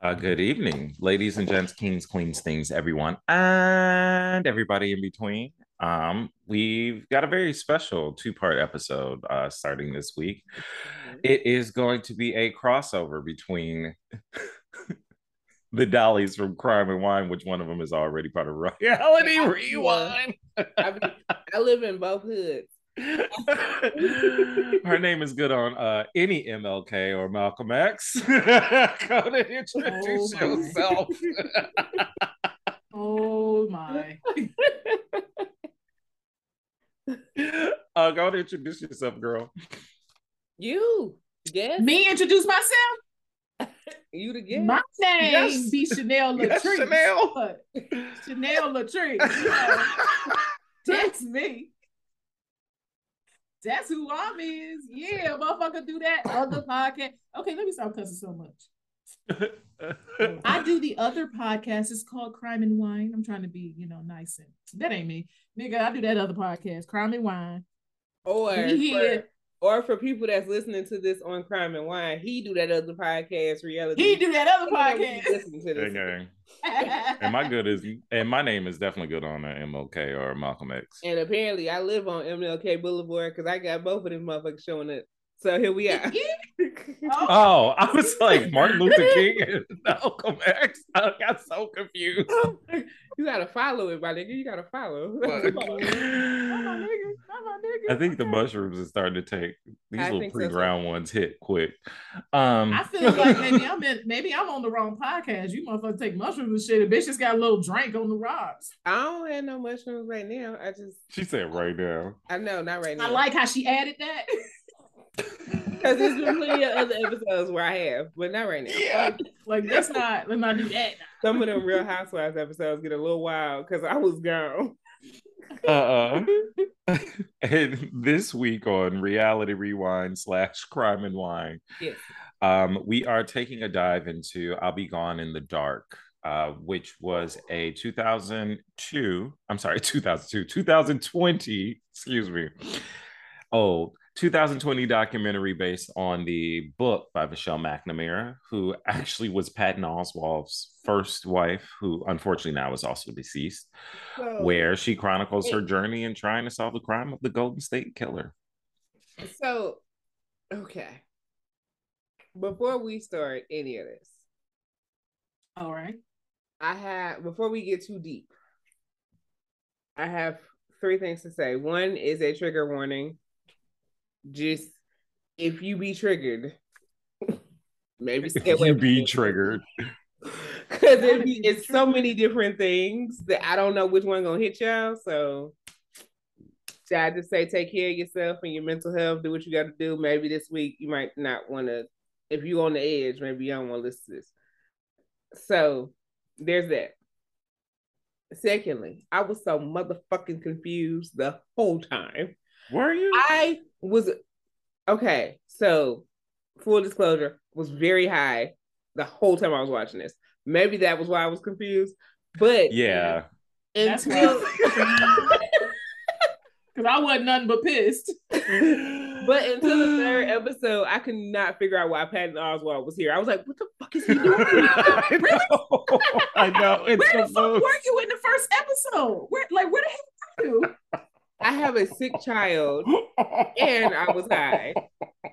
Uh, good evening, ladies and gents, kings, queens, things, everyone, and everybody in between. Um, we've got a very special two-part episode uh, starting this week. It is going to be a crossover between the dollies from Crime and Wine, which one of them is already part of Reality Rewind. I, mean, I live in both hoods. Her name is good on uh, any MLK or Malcolm X. Go and introduce Oh, my. yourself. Oh my. uh, go and introduce yourself, girl. You, yes, Me introduce myself. you the guest. My name Yes. be Chanel Yes, Latrice. Chanel. But Chanel Latrice. you know, That's me. That's who I'm is. Yeah, motherfucker do that other podcast. Okay, let me stop cussing so much. I do the other podcast. It's called Crime and Wine. I'm trying to be, you know, nice and that ain't me. Nigga, I do that other podcast, Crime and Wine. or We here. Or for people that's listening to this on Crime and Wine, he do that other podcast, reality. He do that other podcast. Listen to this. gang. And my good is, and my name is definitely good on uh, the MLK or Malcolm X. And apparently, I live on MLK Boulevard because I got both of them motherfuckers showing up. So here we are. Oh, Oh, I was like Martin Luther King and Malcolm X. I got so confused. you gotta follow it, my nigga. You gotta follow. Not my nigga. My nigga. I think the mushrooms are starting to take these I little think so, too. pre-ground ones hit quick. Um, I feel like maybe I'm in, maybe I'm on the wrong podcast. You motherfucker take mushrooms and shit. The bitch just got a little drink on the rocks. I don't have no mushrooms right now. I just, she said right now. I know, not right now. I like how she added that. Because there's been plenty of other episodes where I have, but not right now. Yeah. like let's not let's not do that. Some of them Real Housewives episodes get a little wild because I was gone. Uh-uh. and this week on Reality Rewind slash Crime and Wine, Yes. um, we are taking a dive into I'll Be Gone in the Dark, uh, which was a 2002, I'm sorry, 2002, 2020, excuse me. Oh, 2020 documentary based on the book by Michelle McNamara, who actually was Patton Oswalt's first wife, who unfortunately now is also deceased So, where she chronicles her journey in trying to solve the crime of the Golden State Killer. so okay. Before we start any of this, All right. I have before we get too deep, I have three things to say. One is a trigger warning. Just if you be triggered, maybe stay away You be triggered. Because it be, it's so many different things that I don't know which one gonna hit y'all. So should I just say take care of yourself and your mental health, do what you gotta do. Maybe this week you might not wanna if you on the edge, maybe you don't want to listen to this. So there's that. Secondly, I was so motherfucking confused the whole time. Were you? I was okay. So, full disclosure, was very high the whole time I was watching this. Maybe that was why I was confused. But yeah. That's until Because I wasn't nothing but pissed. but until the third episode, I could not figure out why Patton Oswalt was here. I was like, what the fuck is he doing? I know. I know. It's Where the the fuck most. were you in the first episode? Where like where the hell were you? I have a sick child and I was high.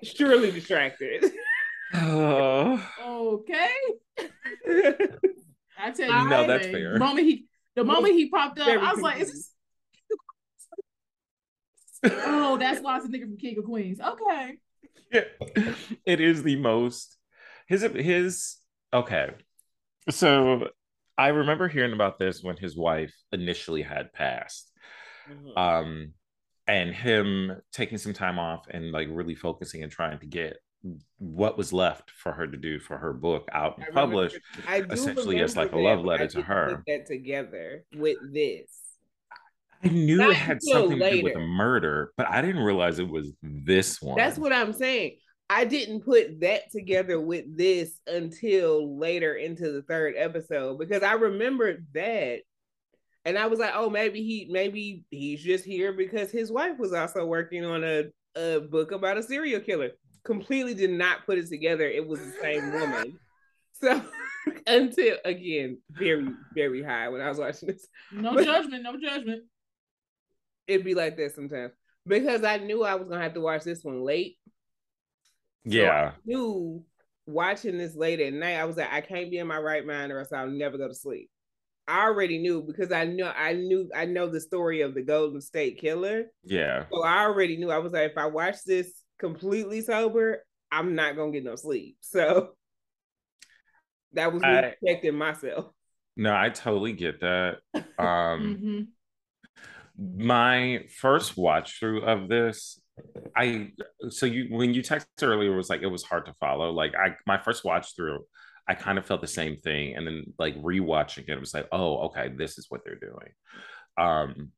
Surely distracted. Uh, Okay. I tell you, No, that's man, fair. The moment he, the moment he popped up, Very I was like, "Is this?" Oh, that's why it's a nigga from King of Queens. Okay. Yeah. it is the most his his okay so i remember hearing about this when his wife initially had passed um and him taking some time off and like really focusing and trying to get what was left for her to do for her book out I and remember- published I do essentially as like remember a love I letter to her. That together with this. i knew Not it had something to do with a murder but i didn't realize it was this one That's what I'm saying. I didn't put that together with this until later into the third episode because I remembered that. And I was like, oh, maybe he maybe he's just here because his wife was also working on a, a book about a serial killer. Completely did not put it together. It was the same woman. So until again, very, very high when I was watching this. No but judgment, no judgment. It'd be like that sometimes. Because I knew I was gonna have to watch this one late. Yeah. So I knew watching this late at night, I was like, I can't be in my right mind or else I'll never go to sleep. I already knew because I know I knew I know the story of the Golden State Killer. Yeah. So I already knew I was like, if I watch this completely sober, I'm not gonna get no sleep. So that was me I, protecting myself. No, I totally get that. Um mm-hmm. my first watch through of this, I so you when you texted earlier it was like it was hard to follow. Like I my first watch through I kind of felt the same thing. And then like rewatching it, it was like, oh, okay, this is what they're doing. Um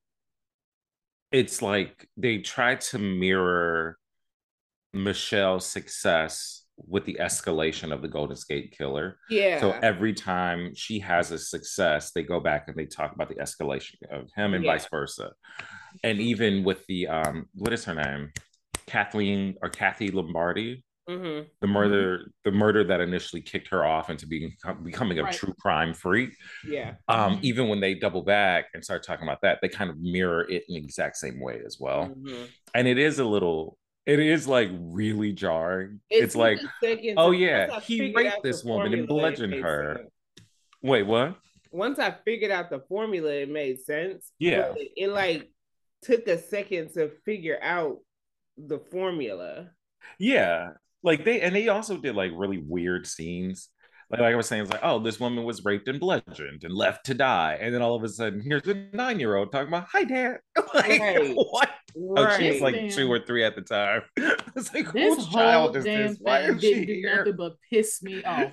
it's like they tried to mirror Michelle's success with the escalation of the Golden State Killer. Yeah. So every time she has a success, they go back and they talk about the escalation of him and yeah. vice versa. And even with the um, what is her name? Kathleen or Kathy Lombardo. Mm-hmm. The murder, the murder that initially kicked her off into being becoming a right. true crime freak. Yeah. Um, mm-hmm. even when they double back and start talking about that, they kind of mirror it in the exact same way as well. Mm-hmm. And it is a little, it is like really jarring. It's, it's like, oh yeah, he raped this woman and bludgeoned her. Sense. Wait, what? Once I figured out the formula, it made sense. Yeah. It, it like took a second to figure out the formula. Yeah, like they and they also did like really weird scenes. Like, like I was saying, it's like, oh, this woman was raped and bludgeoned and left to die, and then all of a sudden, here's a nine-year-old talking about, "Hi, Dad." Like, right. what? Right. Oh, she was like damn. two or three at the time. it's like, this whose child is this? Why is she here? Nothing but piss me off.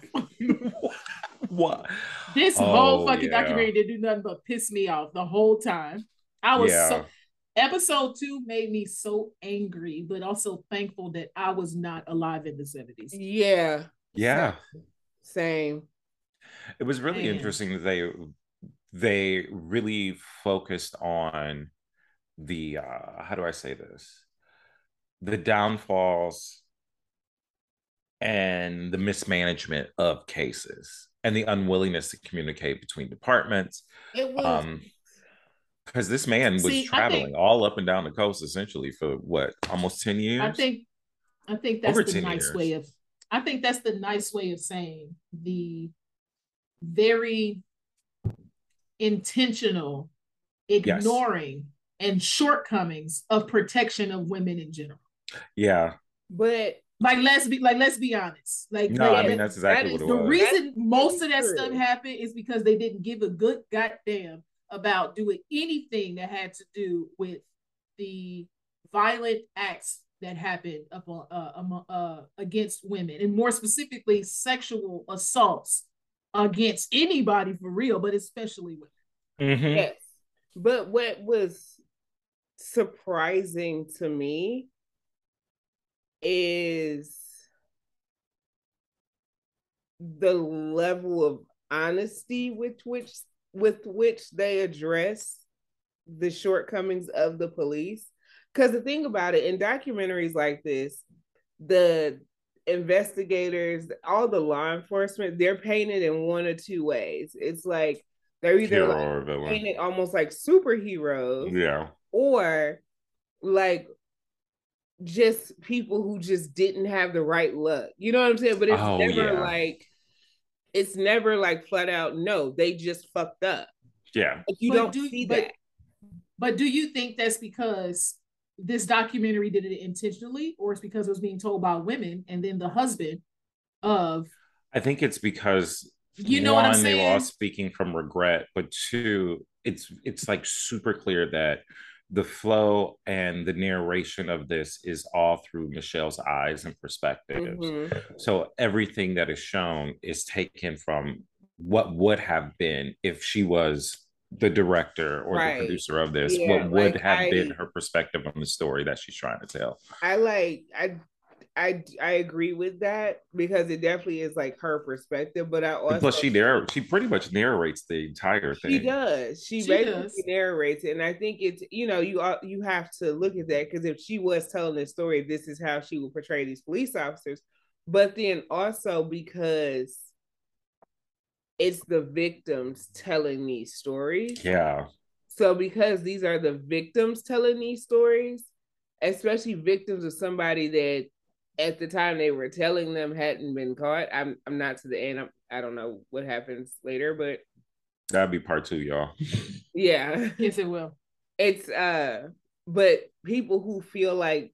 what? This oh, whole fucking yeah. documentary did do nothing but piss me off the whole time. I was yeah. so episode two made me so angry, but also thankful that I was not alive in the 70s. Yeah. Yeah. Same. It was really Man. interesting that they they really focused on the uh how do I say this? The downfalls and the mismanagement of cases and the unwillingness to communicate between departments. It was um, because this man was See, traveling think, all up and down the coast essentially for what almost 10 years i think i think that's Over the nice years. way of i think that's the nice way of saying the very intentional ignoring yes. and shortcomings of protection of women in general yeah but like let's be like let's be honest. Like no, like, I mean that's exactly that is, what it the reason most of that true. stuff happened is because they didn't give a good goddamn about doing anything that had to do with the violent acts that happened upon, uh, uh, against women, and more specifically, sexual assaults against anybody for real, but especially women. Mm-hmm. Yes, but what was surprising to me is the level of honesty with which with which they address the shortcomings of the police. Because the thing about it, in documentaries like this, the investigators, all the law enforcement, they're painted in one or two ways. It's like they're either like painted almost like superheroes, yeah, or like just people who just didn't have the right luck. You know what I'm saying? But it's oh, never yeah. like it's never like flat out no they just fucked up. Yeah. Like you but don't do, see but, that. but do you think that's because this documentary did it intentionally or it's because it was being told by women and then the husband of i think it's because you know one, what I'm saying? they were all speaking from regret but two it's it's like super clear that the flow and the narration of this is all through Michelle's eyes and perspectives. Mm-hmm. So everything that is shown is taken from what would have been if she was the director or right. the producer of this, yeah, what would like have I, been her perspective on the story that she's trying to tell. I like I I I agree with that because it definitely is like her perspective, but I also plus she narr- she pretty much narrates the entire thing. She does. She, she basically does. narrates it, and I think it's you know you you have to look at that because if she was telling this story, this is how she would portray these police officers. But then also because it's the victims telling these stories. Yeah. So because these are the victims telling these stories, especially victims of somebody that at the time they were telling them hadn't been caught. I'm I'm not to the end. I'm, I don't know what happens later, but that'd be part two, y'all. Yeah. Yes, it will. It's uh, but people who feel like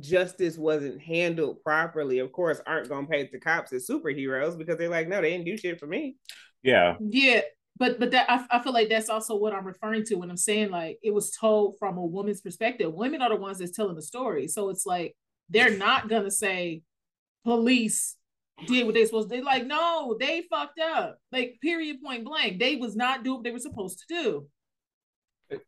justice wasn't handled properly, of course, aren't gonna paint the cops as superheroes because they're like, no, they didn't do shit for me. Yeah. Yeah. But but that I, I feel like that's also what I'm referring to when I'm saying like it was told from a woman's perspective. Women are the ones that's telling the story. So it's like they're not gonna say police did what they supposed to. They like, no, they fucked up. Like, period, point blank. They was not doing what they were supposed to do.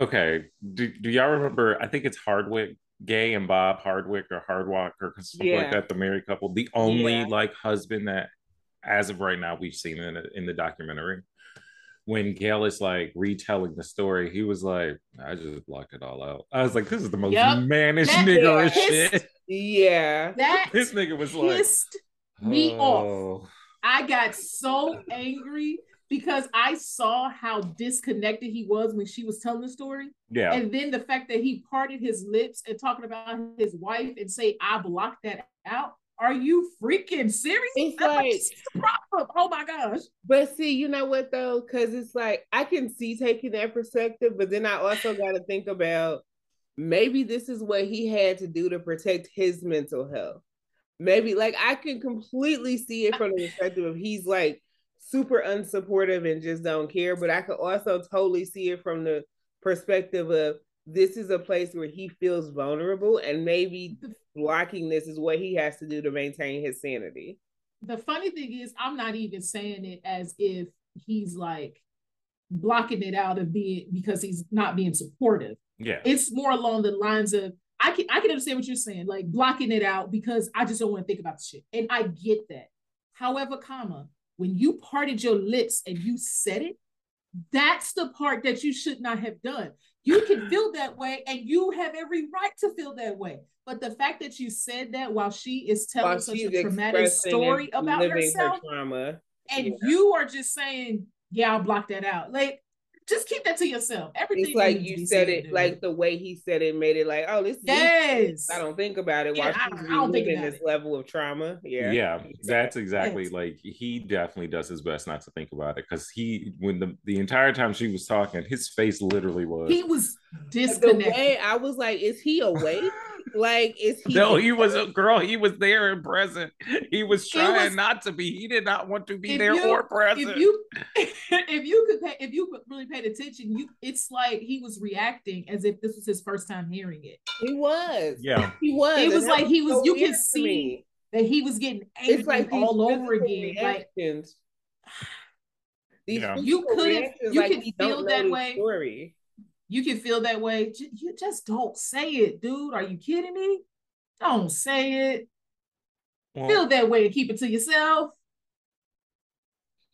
Okay. Do, do y'all remember? I think it's Hardwick, Gay and Bob Hardwick or Hardwalk or something yeah. like that, the married couple. The only yeah. like husband that, as of right now, we've seen in, in the documentary. When Gail is like retelling the story, he was like, I just blocked it all out. I was like, this is the most yep. mannish niggerish shit. Yeah. That this nigga was like me oh. off. I got so angry because I saw how disconnected he was when she was telling the story. Yeah. And then the fact that he parted his lips and talking about his wife and say, I blocked that out. Are you freaking serious? It's like, problem. Oh my gosh. But see, you know what though? Because it's like I can see taking that perspective, but then I also got to think about maybe this is what he had to do to protect his mental health maybe like I can completely see it from the perspective of he's like super unsupportive and just don't care, but I could also totally see it from the perspective of this is a place where he feels vulnerable and maybe blocking this is what he has to do to maintain his sanity. The funny thing is I'm not even saying it as if he's like blocking it out of being because he's not being supportive. Yeah. It's more along the lines of I can I can understand what you're saying, like blocking it out because I just don't want to think about the shit. And I get that. However, comma, when you parted your lips and you said it, that's the part that you should not have done. You can feel that way and you have every right to feel that way. But the fact that you said that while she is telling such a traumatic story about herself, her trauma, and yeah. you are just saying, "Yeah, I'll block that out." Like just keep that to yourself. Everything. It's like you said it, dude. like the way he said it made it like, oh, this. Yes. I don't think about it. Yeah, While she's I, reliving this it. level of trauma. Yeah. Yeah, that's exactly yes. like he definitely does his best not to think about it because he, when the the entire time she was talking, his face literally was. He was disconnected. The way I was like, is he awake? Like, is he? No, he was a girl. He was there and present. He was trying was, not to be. He did not want to be there you, or present. If you, if you could, pay, if you really paid attention, you, it's like he was reacting as if this was his first time hearing it. He was. Yeah, he was. It was like was he was. So you can see that he was getting angry it's like all over again. Reactions. Like these yeah. you could, you like can feel that way. Story you can feel that way. You just don't say it, dude. Are you kidding me? Don't say it. Well, feel that way and keep it to yourself.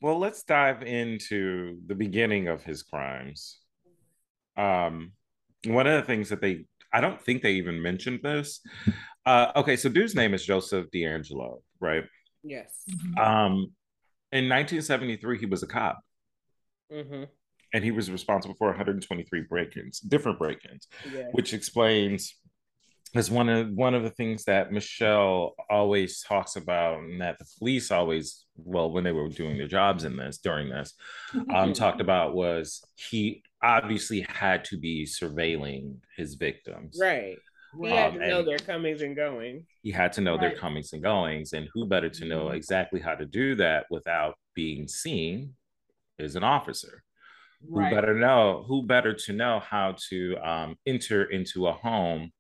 Well, let's dive into the beginning of his crimes. Um, one of the things that they, I don't think they even mentioned this. Uh, okay, so dude's name is Joseph DeAngelo, right? Yes. Mm-hmm. Um, in 1973, he was a cop. Mm-hmm and he was responsible for 123 break-ins, different break-ins, yeah. which explains is one of one of the things that Michelle always talks about, and that the police always, well, when they were doing their jobs in this during this, um, talked about was he obviously had to be surveilling his victims, right? He had um, to know their comings and goings. He had to know right. their comings and goings, and who better to know mm-hmm. exactly how to do that without being seen is an officer who better know who better to know how to um, enter into a home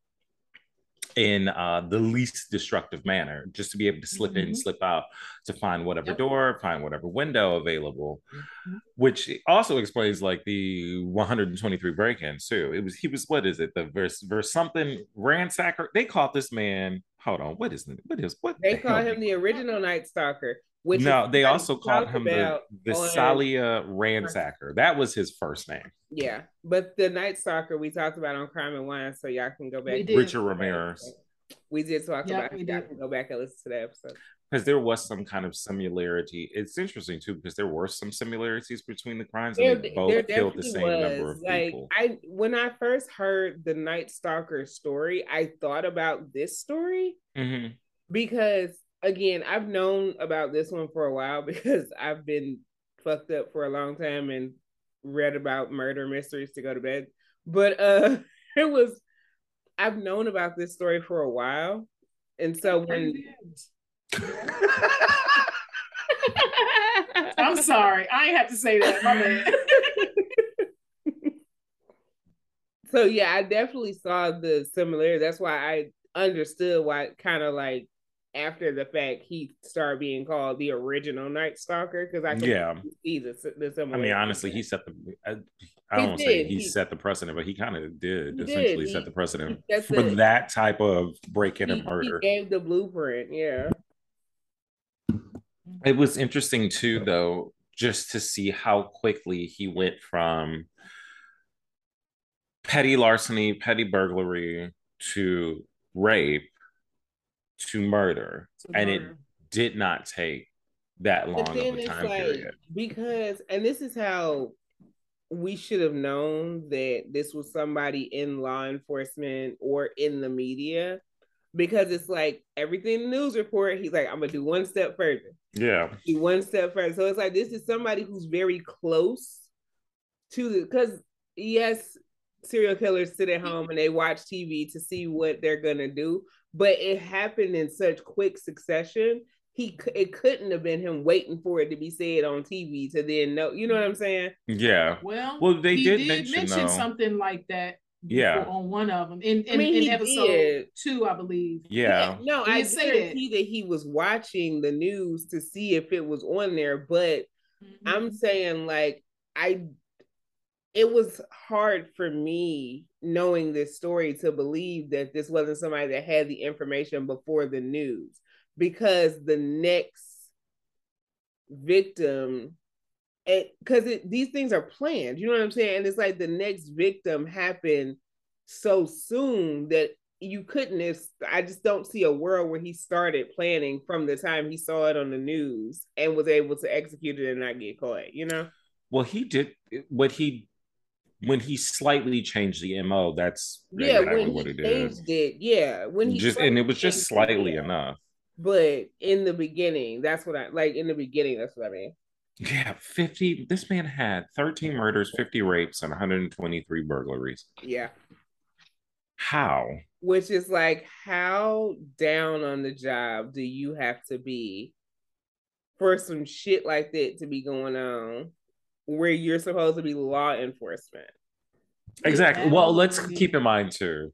in uh, the least destructive manner, just to be able to slip mm-hmm. in, slip out, to find whatever yep. door, find whatever window available, mm-hmm. which also explains like the 123 break-ins too. It was he was what is it the verse verse something ransacker? They called this man. Hold on, what is it? What is what? They the call him the original Night Stalker. Which no, they also called him the the Visalia Ransacker. That was his first name. Yeah, but the Night Stalker we talked about on Crime and Wine, so y'all can go back. Richard Ramirez. We did talk about. We. Y'all can go back and listen to that episode. because there was some kind of similarity. It's interesting too because there were some similarities between the crimes, and they both killed the same was. number of like, people. I when I first heard the Night Stalker story, I thought about this story mm-hmm. because again, I've known about this one for a while because I've been fucked up for a long time and read about murder mysteries to go to bed. But uh it was I've known about this story for a while. And so when I'm sorry. I ain't have to say that. My so yeah, I definitely saw the similarity. That's why I understood why kind of like after the fact he started being called the original Night Stalker because I yeah see the, the I mean, honestly, he set the. I, I don't want to say he, he, set the precedent, but he kind of did essentially did. set the precedent for that type of break in and murder. gave the blueprint, yeah. It was interesting too, though, just to see how quickly he went from petty larceny, petty burglary to rape to murder, to and murder. it did not take that long of a time like, period. Because, and this is how we should have known that this was somebody in law enforcement or in the media because it's like everything in the news report, he's like, I'm gonna do one step further. Yeah. Do one step further. So it's like this is somebody who's very close to the because yes, serial killers sit at mm-hmm. home and they watch TV to see what they're gonna do, but it happened in such quick succession. He it couldn't have been him waiting for it to be said on TV to then know. You know what I'm saying? Yeah. Well, well, they did, did, mention, mention something like that yeah on one of them in, in, I mean, in episode did. two i believe yeah, yeah no i say that. that he was watching the news to see if it was on there but mm-hmm. i'm saying like i it was hard for me knowing this story to believe that this wasn't somebody that had the information before the news because the next victim because these things are planned. You know what I'm saying? And it's like the next victim happened so soon that you couldn't. I just don't see a world where he started planning from the time he saw it on the news and was able to execute it and not get caught. You know? Well, he did what he when he slightly changed the mo. That's yeah, exactly when what he it changed is. it. Yeah, when he just and it was just slightly it, enough. But in the beginning, that's what I like. In the beginning, that's what I mean. Yeah, 50. This man had 13 murders, 50 rapes, and 123 burglaries. Yeah. How? Which is like, how down on the job do you have to be for some shit like that to be going on where you're supposed to be law enforcement? Exactly. Well, let's keep in mind too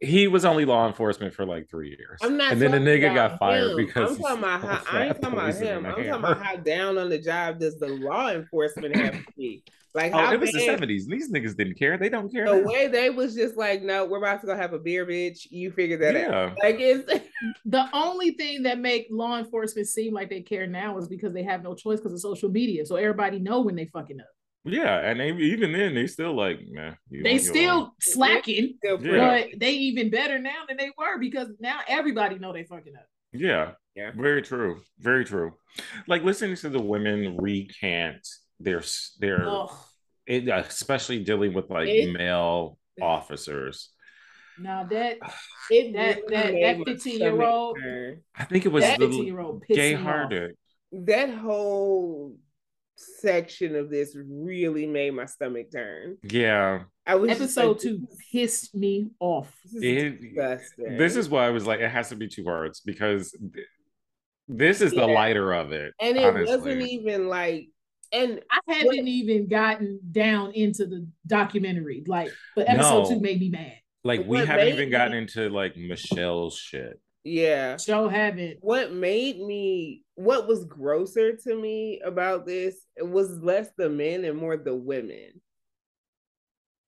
he was only law enforcement for like three years. I'm not and then the nigga got fired him. because I'm talking about how I ain't talking about him. I'm talking about how down on the job does the law enforcement have to be. Like oh, it was the seventies. These niggas didn't care. They don't care. The now. way they was just like, no, we're about to go have a beer, bitch. You figure that yeah. out. Like it's the only thing that make law enforcement seem like they care now is because they have no choice because of social media. So everybody know when they fucking up. Yeah, and they, even then they still like, man. They still slacking, yeah. but they even better now than they were because now everybody know they fucking up. Yeah, yeah, very true, very true. Like listening to the women recant their their, it, uh, especially dealing with like it, male officers. Now that it that that, that fifteen year old, I think it was the gay hearted. That whole section of this really made my stomach turn. Yeah. I was episode like, two pissed me off. This is, it, this is why I was like, it has to be two words because this is yeah. the lighter of it. And it honestly. wasn't even like and I haven't what, even gotten down into the documentary. Like, but episode no. two made me mad. Like we haven't even gotten into like Michelle's shit. Yeah. So haven't. What made me what was grosser to me about this it was less the men and more the women.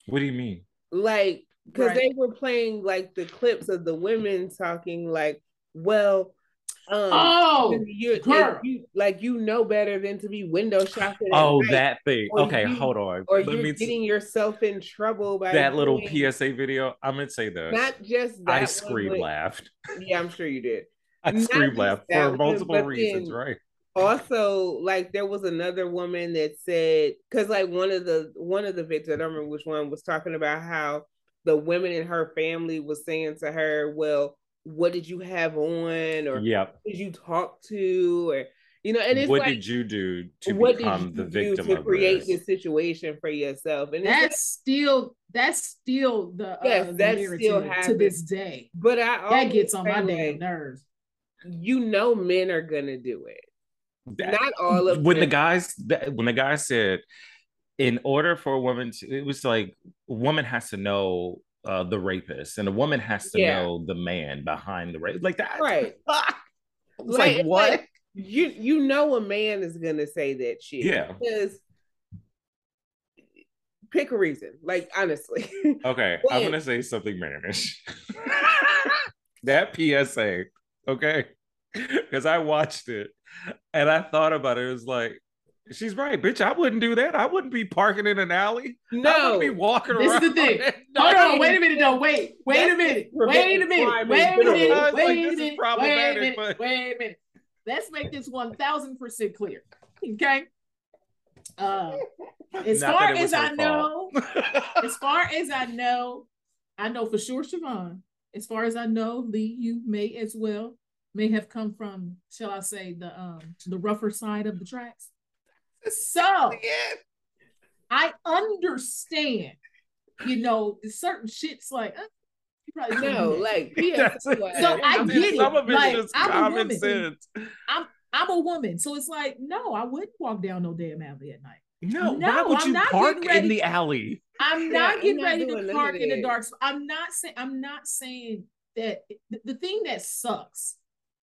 What do you mean? Like because right. they were playing like the clips of the women talking like, well, um, oh, you, you like you know better than to be window shopping. Oh, that thing. Okay, you, hold on. Or Let you're getting yourself in trouble by that doing, little PSA video. I'm gonna say this. Not just that I scream laughed. Yeah, I'm sure you did. I scream just laugh that for multiple reasons, then- right? also like there was another woman that said because like one of the one of the victims i don't remember which one was talking about how the women in her family was saying to her well what did you have on or Yep. who did you talk to or you know and it's What like did you do to what become did the you do victim to of create this? this situation for yourself and it's like, That's still that's still the Yes, uh, the that narrative still to this day. but i That gets on say, my damn nerves. you know men are gonna do it That- not all of when the guys that, when the guy said in order for a woman to it was like a woman has to know uh the rapist and a woman has to Yeah. know the man behind the rape like that right Like, like, what like- you you know a man is gonna say that shit. Yeah. Because pick a reason. Like honestly. okay i'm gonna say something mannish that psa okay because i watched it and i thought about it it was like she's right bitch i wouldn't do that i wouldn't be parking in an alley i no. wouldn't be walking around. This is the thing. No. Hold on, wait a minute, though. Wait, wait a minute, wait a minute, wait a minute. I wait a this minute, wait a minute, wait a minute. Let's make this one thousand percent clear. Okay. Uh, as Not far that it was as I know, as far as I know, I know for sure, Siobhan. As far as I know, Lee, you may as well may have come from, shall I say, the um the rougher side of the tracks. So I understand, you know, certain shit's like uh, you probably No, like That's PSA. it. So I Dude, get it. Some of it's Like, just I'm a common woman. sense. I'm a woman, so it's like, no, I wouldn't walk down no damn alley at night. No, No, why would I'm you not park getting ready- in the alley? I'm Yeah, not I'm getting not ready to park in the dark. I'm not saying I'm not saying that the, the thing that sucks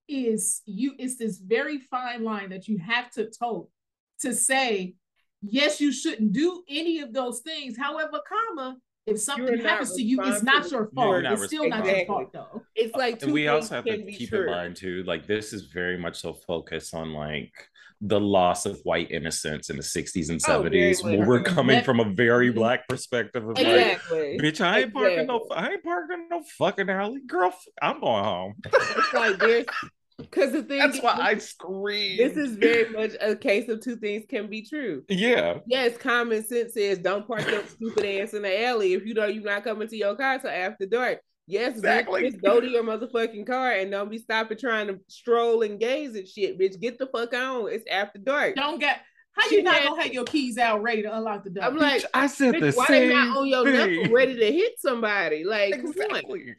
is you it's this very fine line that you have to toe to say yes you shouldn't do any of those things. However comma if something happens to you it's not your fault. not it's still not your fault though. It's like two And we also have to keep true. in mind too, like this is very much so focused on like the loss of white innocence in the 60s and Oh, very 70s, where we're coming That- from a very Mhm. black perspective of like, bitch, I ain't parking no, I ain't parking no fucking alley, girl. I'm going home. It's like there's because the thing That's is, why I scream. this is very much a case of two things can be true. yeah. Yes, common sense says don't park your stupid ass in the alley if you know you're not coming to your car till after dark. Yes, Exactly. bitch, just go to your motherfucking car and don't be stopping trying to stroll and gaze at shit, bitch. Get the fuck on. It's after dark. don't get how She you not had- gonna have your keys out ready to unlock the door I'm like, I said bitch, the why same they not on your thing. knuckle ready to hit somebody? Like, come on. Exactly.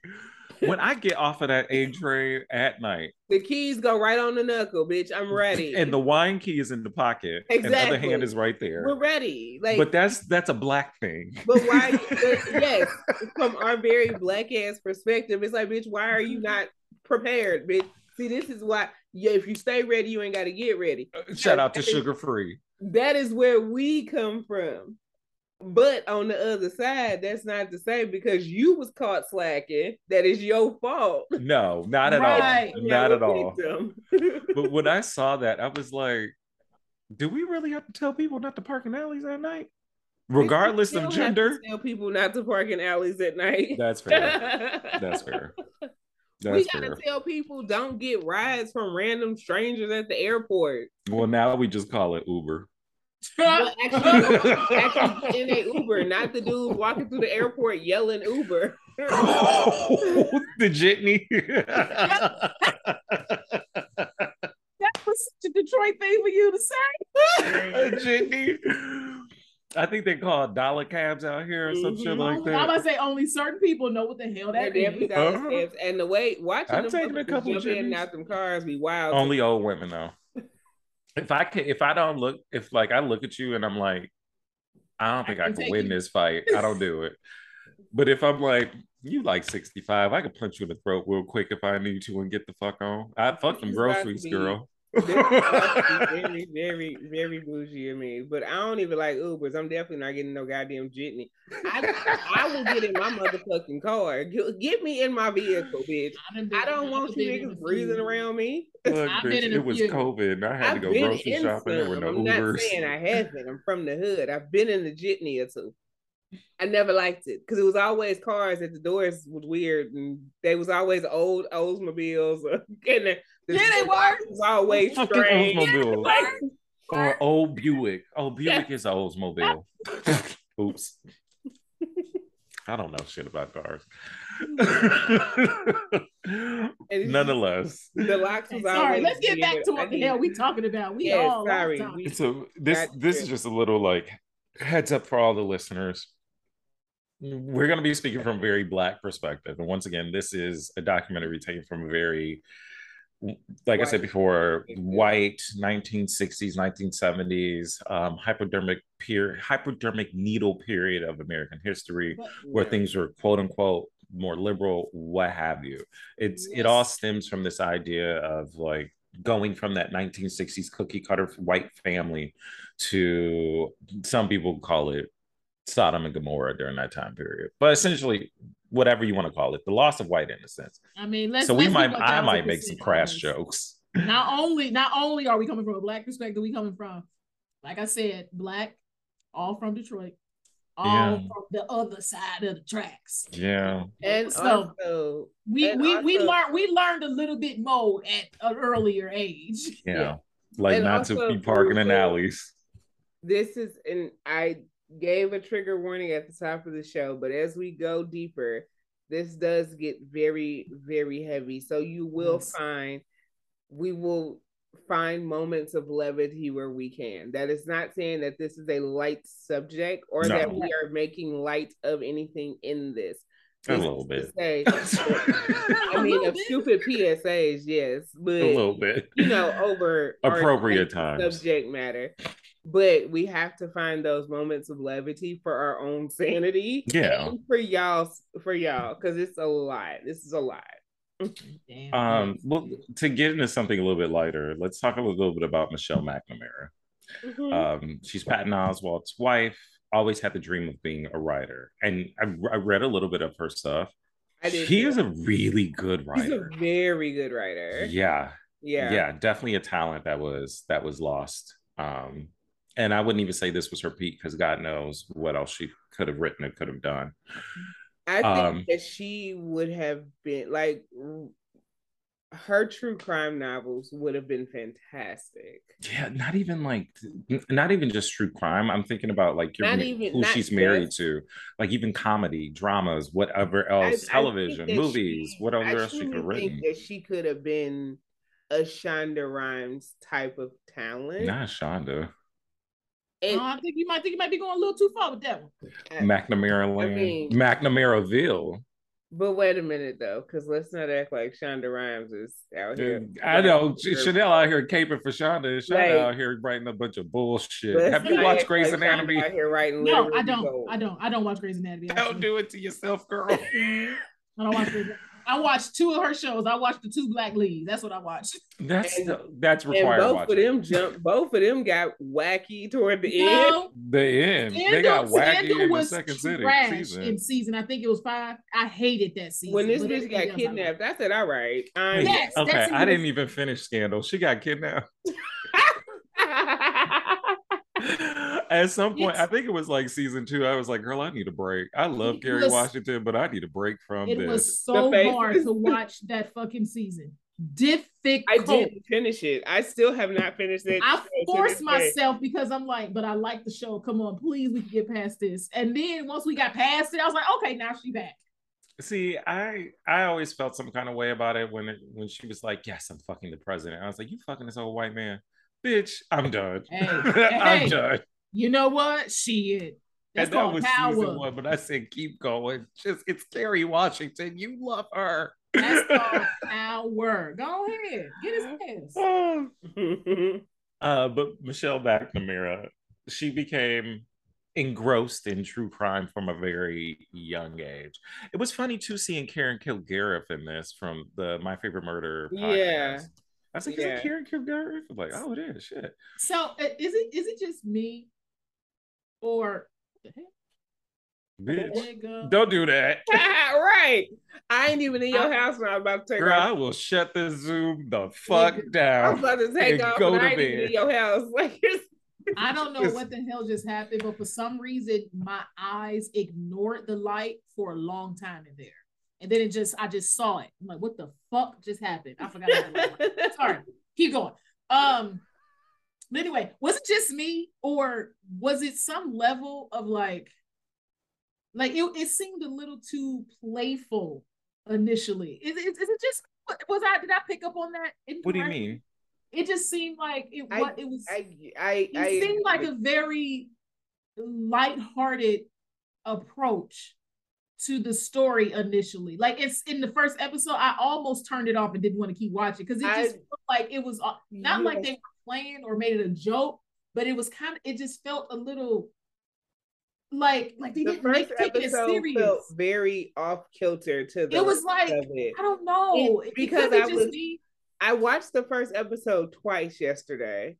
When I get off of that A train at night, the keys go right on the knuckle, bitch. I'm ready. and the wine key is in the pocket, Exactly. and the other hand is right there. we're ready. Like, but that's that's a black thing. But why? but yes, from our very black ass perspective, it's like, bitch, why are you not prepared, bitch? See, this is why. Yeah, if you stay ready, you ain't got to get ready. Uh, shout out to Suga Free. That is where we come from. But on the other side, that's not to say because you was caught slacking, that is your fault. No, not at Right. all. Not at all. But when I saw that, I was like, do we really have to tell people not to park in alleys at night? Regardless of have to gender? tell people not to park in alleys at night. That's fair. That's fair. we gotta fair. tell people don't get rides from random strangers at the airport. Well, now we just call it Uber. Well, actually, actually in a Uber, not the dude walking through the airport yelling Uber. the jitney. that was such a detroit thing for you to say a jitney. I think they call it dollar cabs out here or some shit Mhm. like that. I'm gonna say only certain people know what the hell They're that definitely is. Uh-huh. And the way watching I've them taken a couple jump in and out them cars be wild. Only old women though. If I can, if I don't look, if like I look at you and I'm like, I don't think I, can can win you. this fight. I don't do it. But if I'm like, you like 65, I could punch you in the throat real quick if I need to and get the fuck on. I fuck them This is about to groceries, girl. This is about to be very, very, very bougie of me. But I don't even like Ubers. I'm definitely not getting no goddamn jitney. I, I will get in my motherfucking car. Get, get me in my vehicle, bitch. I been- I don't I've want you been in a niggas breathing around me. Look, I've been bitch, in it was few. COVID and I had to I've go grocery in shopping. There were no I'm not saying I haven't. I'm from the hood. I've been in the jitney or two. I never liked it because it was always cars at the doors was weird and they was always old Oldsmobiles and the, the Yeah, they were. was always Fucking strange. Oldsmobile. Like, Or old Buick. Oh, Buick is an Oldsmobile. Oops. I don't know shit about cars. Nonetheless, the locks was Sorry, always let's get back to what the hell we talking about. We Yeah, all sorry, off we- so this Gotcha. this is just a little like heads up for all the listeners. We're going to be speaking from a very black perspective, and once again, this is a documentary taken from a very, like I said before, white 1960s, 1970s, um, hypodermic period, hypodermic needle period of American history But where things were quote unquote more liberal, what have you. It's it all stems from this idea of like going from that 1960s cookie cutter white family to some people call it Sodom and Gomorrah during that time period. But essentially, whatever you want to call it, the loss of white innocence. I mean, let's. so we let's might I might make some crash honest. jokes. Not only, not only are we coming from a black perspective, we coming from, like I said, black, all from Detroit, all Yeah. from the other side of the tracks. Yeah. And So- also, We And we we learned we learned a little bit more at an earlier age. Yeah. Yeah. Like And not to be parking in alleys. this is and I gave a trigger warning at the top of the show, but as we go deeper, this does get very, very heavy. So you will Yes. find we will find moments of levity where we can. That is not saying that this is a light subject or No. that we are making light of anything in this. A little bit. say- I A mean, little of bit. stupid PSAs, yes, but a little bit. you know, over Appropriate our times. subject matter. But we have to find those moments of levity for our own sanity. Yeah. And for y'all, for y'all, because it's a lot. This is a lot. Damn. Um, well, to get into something a little bit lighter, let's talk a little bit about Michelle McNamara. Mhm. Um, she's Patton Oswalt's wife. Always had the dream of being a writer, and I, I read a little bit of her stuff. I did She too. is a really good She's a writer. very good writer. Yeah, Yeah. yeah, definitely a talent that was that was lost. Um, and I wouldn't even say this was her peak because God knows what else she could have written and could have done. I think Um, that she would have been like her true crime novels would have been fantastic. Yeah, not even like not even just true crime. I'm thinking about like your, Not even- who she's married just- to, like even comedy, dramas, whatever I- I else, television, that movies, she- whatever I else she could have written. that she could have been a Shonda Rhimes type of talent. Not Shonda. And Uh, I think you might think you might be going a little too far with that one. McNamara Land, mean- McNamaraville. but wait a minute though, because let's not act like Shonda Rhimes is out here. I know Like, Chanel out here caping for Shonda. and Shonda Like- out here writing a bunch of bullshit. Have you watched act Grey's like Shonda Anatomy? Out here writing No, I don't. gold. I don't. I don't watch Grey's Anatomy. Don't actually. do it to yourself, girl. I don't watch Grey's Anatomy. I watched two of her shows. I watched the two black leads. That's what I watched. That's And- that's And required both watching. of them jumped. Both of them got wacky toward the end. The end. they got Scandal- wacky Scandal in the was second city, trash season. in season. I think it was five. I hated that season. When this but bitch got kidnapped, I said, "All right, I'm Yes, okay, I didn't even finish Scandal. She got kidnapped. At some point, I think it was like season two. I was like, "Girl, I need a break. I love It Kerry was- Washington, but I need a break from It this." It was so hard to watch that fucking season. Difficult. I didn't finish it. I still have not finished it. I show forced this day. myself because I'm like, but I like the show. Come on, please, we can get past this. And then once we got past it, I was like, okay, now she back. See, I I always felt some kind of way about it when it, when she was like, "Yes, I'm fucking the president." I was like, "You fucking this old white man, bitch! I'm done. Hey, I'm hey. done." You know what? Shit. That's and that called was power. season one, but I said, "Keep going." Just it's Kerry Washington. You love her. That's called power. Go ahead. Get his ass. Uh, but Michelle McNamara, she became engrossed in true crime from a very young age. It was funny too seeing Karen Kilgariff in this from the My Favorite Murder podcast. Yeah. I was like, Yeah. is it Karen Kilgariff? I'm like, oh, it is. Shit. So uh, is it is it just me, or the heck? Bitch. There you go. Don't do that. right. I ain't even in your house when I was about to take Girl, I will shut the Zoom the fuck down. I was down. about to take and off go and to I ain't even bed. in your house. Like I don't know what the hell just happened, but for some reason, my eyes ignored the light for a long time in there. And then it just, I just saw it. I'm like, what the fuck just happened? I forgot. Sorry. Keep going. Um, but anyway, was it just me, or was it some level of like, like it, it seemed a little too playful initially? Is, is, is it just was I did I pick up on that? What do you mean? It just seemed like it. I, it was. I. I. It I, seemed like a very light-hearted approach to the story initially. Like it's in the first episode, I almost turned it off and didn't want to keep watching because it just felt like it was uh, not like they were playing or made it a joke, but it was kind of it just felt a little like like they the didn't make, take it serious. Felt very off kilter to the. It was like it. I don't know it, because I was. Be... I watched the first episode twice yesterday,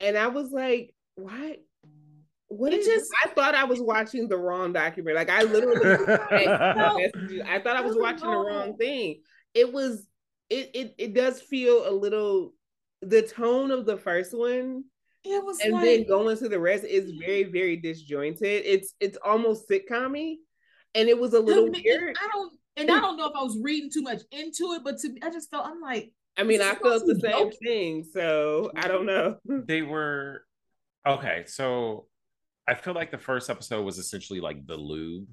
and I was like, "What? What it is just? I thought I was watching the wrong documentary. Like I literally, I thought I was watching the wrong thing. It was. It it it does feel a little. The tone of the first one it was and like, then going to the rest is very, very disjointed. It's it's almost sitcommy, and it was a little weird. I don't, and I don't know if I was reading too much into it, but to me, I just felt I'm like. I mean, I felt the same thing, so I don't know. They were okay. So I feel like the first episode was essentially like the lube.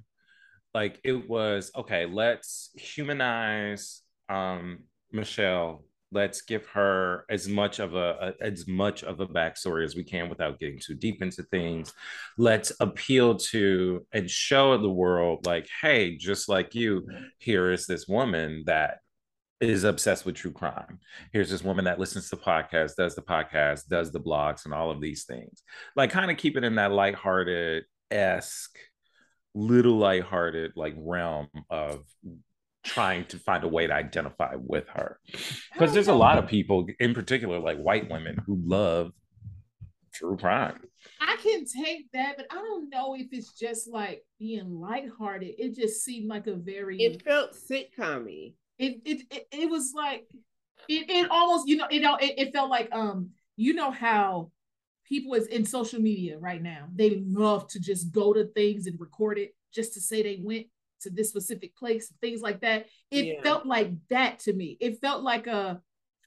Like it was okay. Let's humanize um Michelle let's give her as much of a, a, as much of a backstory as we can without getting too deep into things. Let's appeal to and show the world like hey just like you here is this woman that is obsessed with true crime. Here's this woman that listens to podcasts does the podcast does the blogs and all of these things. Like kind of keep it in that lighthearted esque little lighthearted like realm of trying to find a way to identify with her. Because there's a lot of people in particular like white women who love true crime. I can take that but i don't know if it's just like being lighthearted. It just seemed like a very it felt sitcom it, it it it was like it, it almost you know it, it it felt like um you know how people is in social media right now. They love to just go to things and record it just to say they went to this specific place, things like that. It yeah. felt like that to me. It felt like a,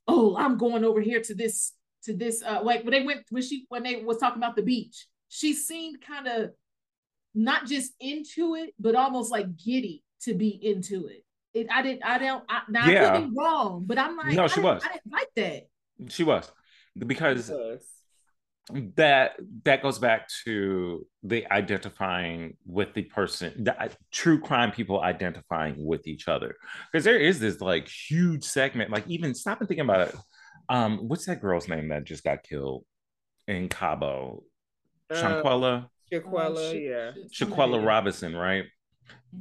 oh, I'm going over here to this, to this, uh, like when they went, when she, when they was talking about the beach, she seemed kind of not just into it, but almost like giddy to be into it. It, I didn't, I don't, I, now yeah. I could be wrong, but I'm like, no, she I was. I didn't like that. She was because that that goes back to the identifying with the person the uh, true crime people identifying with each other. Because there is this like huge segment like even stop and think about it. Um what's that girl's name that just got killed in cabo? Uh, shanquella shaquella uh, yeah. shaquella robinson right.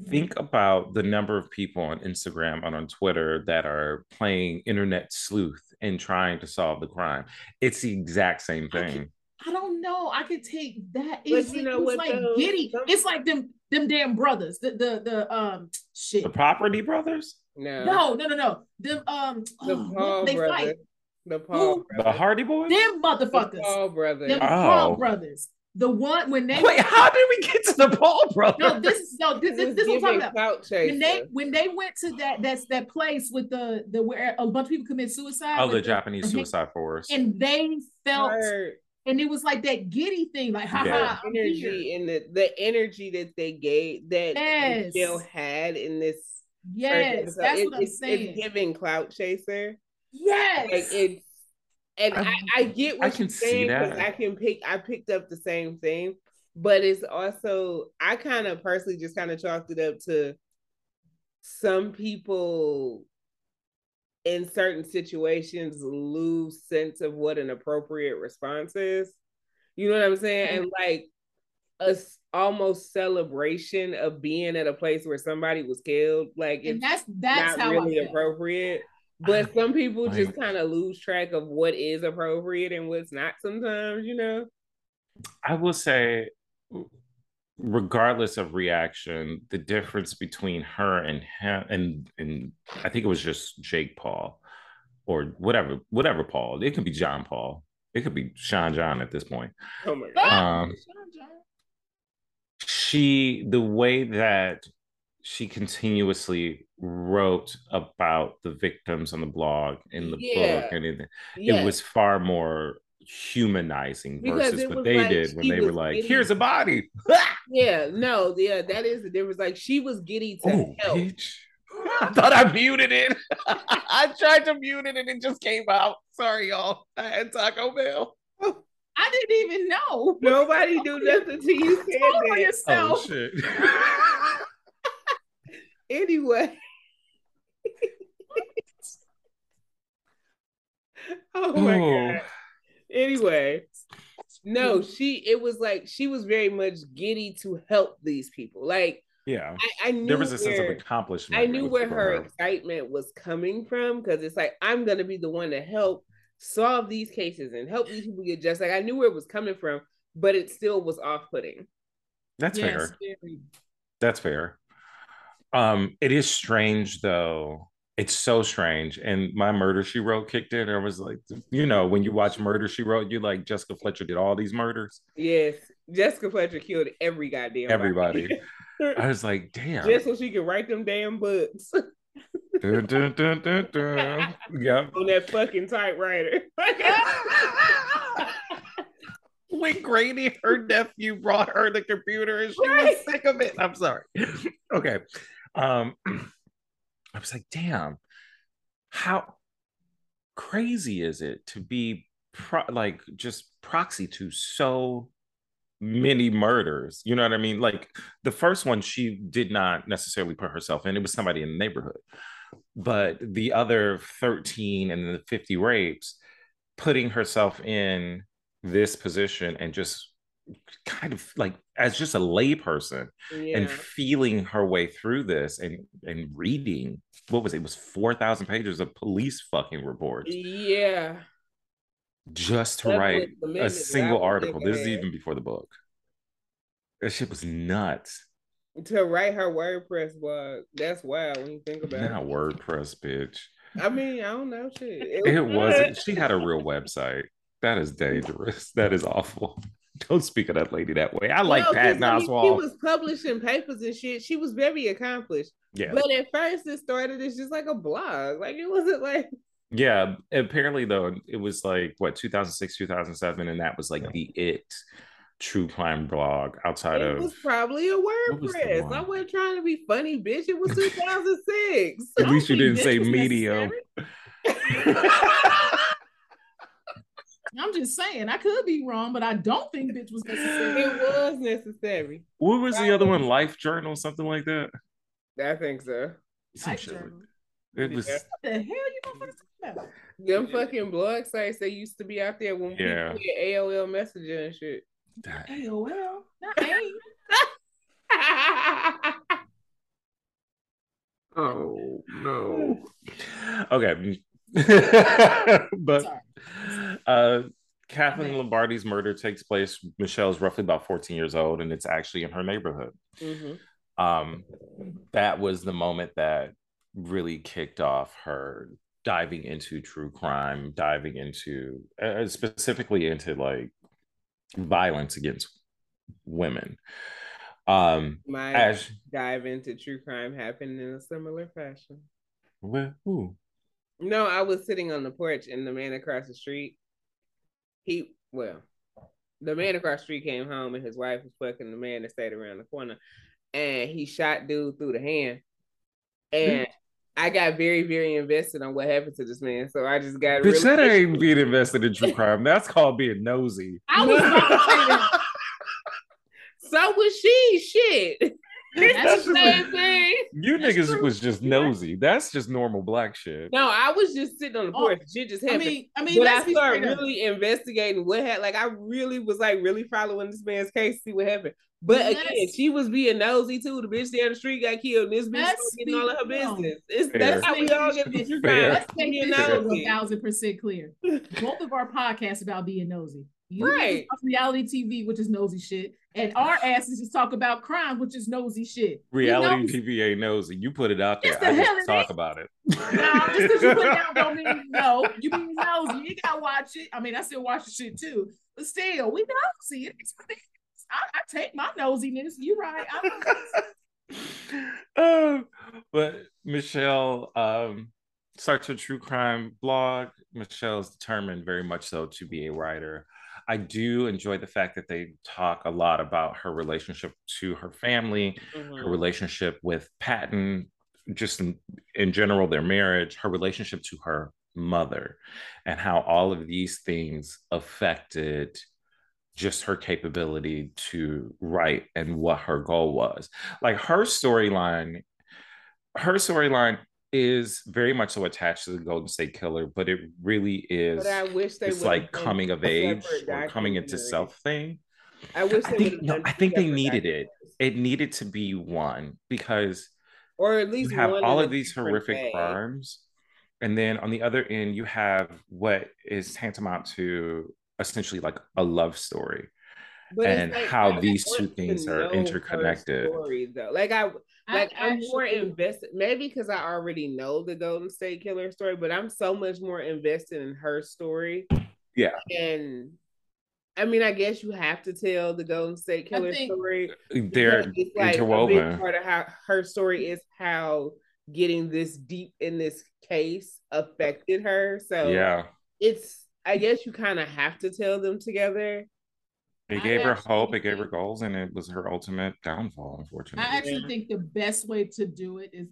Think about the number of people on Instagram and on Twitter that are playing internet sleuth and trying to solve the crime. It's the exact same thing. I, don't know. I could take that. It's, you know it's like though? giddy. It's like them them damn brothers. The the the um shit. The property brothers? No. No, no, no, no. Them um the oh, Paul they brothers. fight. The Paul The Hardy Boys? Them motherfuckers. The Paul brothers. Them oh. Paul brothers. The one when they wait, how did we get to the Paul brothers? No, this is no, this, this, this is what I'm talking about. When they when they went to that that's that place with the the where a bunch of people commit suicide. Oh, the, the Japanese suicide force. And they felt and it was like that giddy thing, like ha yeah. ha energy and the the energy that they gave that yes. Bill had in this. Yes, that's it, what I'm it's, saying. It's giving clout chaser. Yes, like it's and I, I, get what I can see that. I can pick. I picked up the same thing, but it's also I kind of personally just kind of chalked it up to some people in certain situations lose sense of what an appropriate response is. You know what I'm saying? Mm-hmm. And like a almost celebration of being at a place where somebody was killed. Like it's that's that's not really appropriate. But some people just kind of lose track of what is appropriate and what's not sometimes, you know. I will say regardless of reaction, the difference between her and him and and I think it was just Jake Paul or whatever, whatever Paul. It could be John Paul. It could be Sean John at this point. Oh my god. Um, Sean John. she the way that she continuously wrote about the victims on the blog in the Yeah. book and it, Yes. it was far more humanizing Because versus what they like did when they were like getting- here's a body yeah, no, yeah, that is the difference. Like she was giddy to oh help. bitch I thought I muted it. I tried to mute it and it just came out. Sorry, y'all. I had Taco Bell. I didn't even know. Nobody do nothing to you said Hold on that. yourself. Oh shit. Anyway. oh my Oh. god. Anyway. No, she it was like she was very much giddy to help these people. Like yeah. I, I knew There was a sense of accomplishment. I knew where for her excitement was coming from because it's like I'm gonna be the one to help solve these cases and help these people get just Like I knew where it was coming from, but it still was off-putting. That's Yes, fair. That's fair. Um, it is strange though. It's so strange. And my murder she wrote kicked in. I was like, you know, when you watch Murder She Wrote, you like Jessica Fletcher did all these murders. Yes, Jessica Fletcher killed every goddamn body. Everybody. I was like, damn. just so she could write them damn books Dun, dun, dun, dun, dun. Yep. on that fucking typewriter. when Grady, her nephew, brought her the computer and she Right. was sick of it. I'm sorry. okay. Um, I was like, damn, how crazy is it to be pro- like just proxy to so many murders? You know what I mean? Like the first one, she did not necessarily put herself in, it was somebody in the neighborhood. But the other 13 and the 50 rapes, putting herself in this position and just kind of like as just a layperson yeah. and feeling her way through this and and reading what was it, it was 4000 pages of police fucking reports yeah. just to That write a single that I would article this is even before the book that shit was nuts To write her WordPress blog. That's wild when you think about it. not it. wordpress bitch I mean, I don't know shit. It, it wasn't she had a real website that is dangerous that is awful don't speak of that lady that way i like No, 'cause, patton I mean, She was publishing papers and shit. She was very accomplished. yeah But at first, it started as just like a blog. Like it wasn't like Yeah, apparently though it was like what 2006, 2007, and that was like the it true crime blog outside it of It was probably a was WordPress. I wasn't trying to be funny, bitch. It was 2006. at least you didn't say this medium. necessary. I'm just saying, I could be wrong, but I don't think bitch was necessary. it was necessary. what was the other one? Life Journal, something like that. I think so. Some Life shit journal. It was Yeah. What the hell you motherfuckers talking about? Them fucking blog sites that used to be out there when Yeah. people had AOL Messenger and shit. that- AOL, not AIM. Oh no. Okay. but uh Kathleen Lombardo's murder takes place. Michelle's roughly about 14 years old, and it's actually in her neighborhood. Mhm. um that was the moment that really kicked off her diving into true crime diving into uh, specifically into like violence against women um My as dive into true crime happened in a similar fashion. well, ooh. No, I was sitting on the porch and the man across the street, he well, the man across the street came home and his wife was fucking the man that stayed around the corner, and he shot dude through the hand, and I got very very invested on what happened to this man, so I just got bitch that really. ain't being invested in true crime. That's called being nosy. I was about to say that. So was she. Shit. That's the same thing. you That's niggas true. was just nosy that's just normal black shit No, I was just sitting on the Oh, porch. Shit just I happened. mean, I mean, but let's I started straight up. really investigating what had like I really was like really following this man's case, to see what happened. But Let's- again, she was being nosy too. The bitch down the street got killed. And this bitch Let's was getting all of her business. It's, Fair. that's how we all get this Fair. crime. Let's make this a thousand percent clear. Both of our podcasts about being nosy. You Right. reality TV, which is nosy shit, and our asses just talk about crime, which is nosy shit. Reality. TV ain't nosy. You put it out there. The I just talk is. about it. No, just because you put it out don't mean you know. You mean nosy. You gotta watch it. I mean, I still watch the shit too, but still, we nosy. It is what it is. I, I take my nosiness. You right. I'm Um, but Michelle um, starts a true crime blog. Michelle is determined very much so to be a writer. I do enjoy the fact that they talk a lot about her relationship to her family, her Mhm. relationship with Patton, just in, in general, their marriage, her relationship to her mother, and how all of these things affected just her capability to write and what her goal was. Like her storyline, her storyline is very much so attached to the Golden State Killer, but it really is. But I wish they It's like coming of age or coming into self thing. I wish I think no, I think they needed it. It needed to be one because or at least you have all of these horrific way. crimes, and then on the other end you have what is tantamount to essentially like a love story. But and like, how I these two things are interconnected. Story, though, like I, like I I'm more invested. Maybe because I already know the Golden State Killer story, but I'm so much more invested in her story. Yeah. and I mean, I guess you have to tell the Golden State Killer story. Uh, they're because it's like a big interwoven. part of how her story is how getting this deep in this case affected her. So Yeah. it's I guess you kind of have to tell them together. It I gave her hope, it gave her goals, and it was her ultimate downfall, unfortunately. I actually think the best way to do it is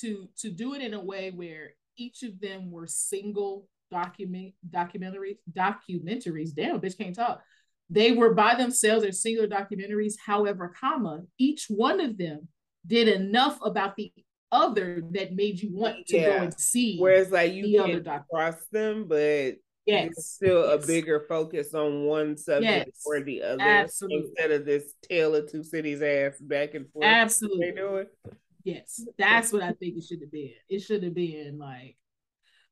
to to do it in a way where each of them were single document documentaries documentaries. Damn, bitch can't talk. They were by themselves as singular documentaries. However, comma each one of them did enough about the other that made you want to go and see. Whereas like you other can doc- cross them, but yes, it's still yes. a bigger focus on one subject Yes. or the other Absolutely. instead of this tale of two cities ass back and forth. absolutely. They do it. Yes, that's what I think it should have been. It should have been like,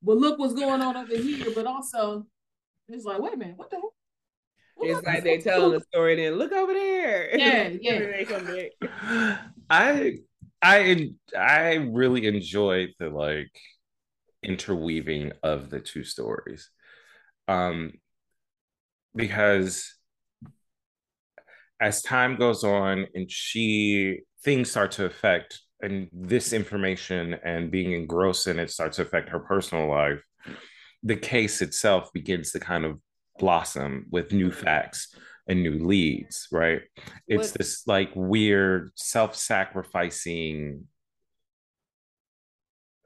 well, look what's going on over here, but also it's like, wait a minute, what the hell? What It's like they fuck? telling the story, and then look over there. Yeah, yeah. they come back. I I I really enjoyed the like interweaving of the two stories. Um because as time goes on and she things start to affect and this information and being engrossed in it starts to affect her personal life the case itself begins to kind of blossom with new facts and new leads right? It's What- this like weird self-sacrificing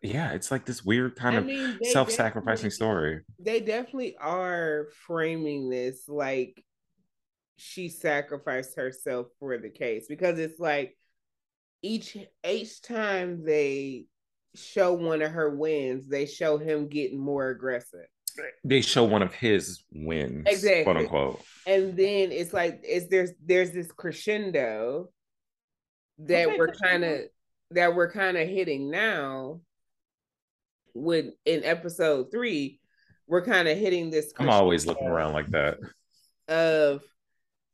yeah it's like this weird kind I of mean, they self-sacrificing story They definitely are framing this like she sacrificed herself for the case because it's like each each time they show one of her wins, they show him getting more aggressive. they show one of his wins Exactly. quote unquote and then it's like it's there's there's this crescendo that Okay, we're kind of that we're kind of hitting now with in episode three we're kind of hitting this i'm always looking around like that of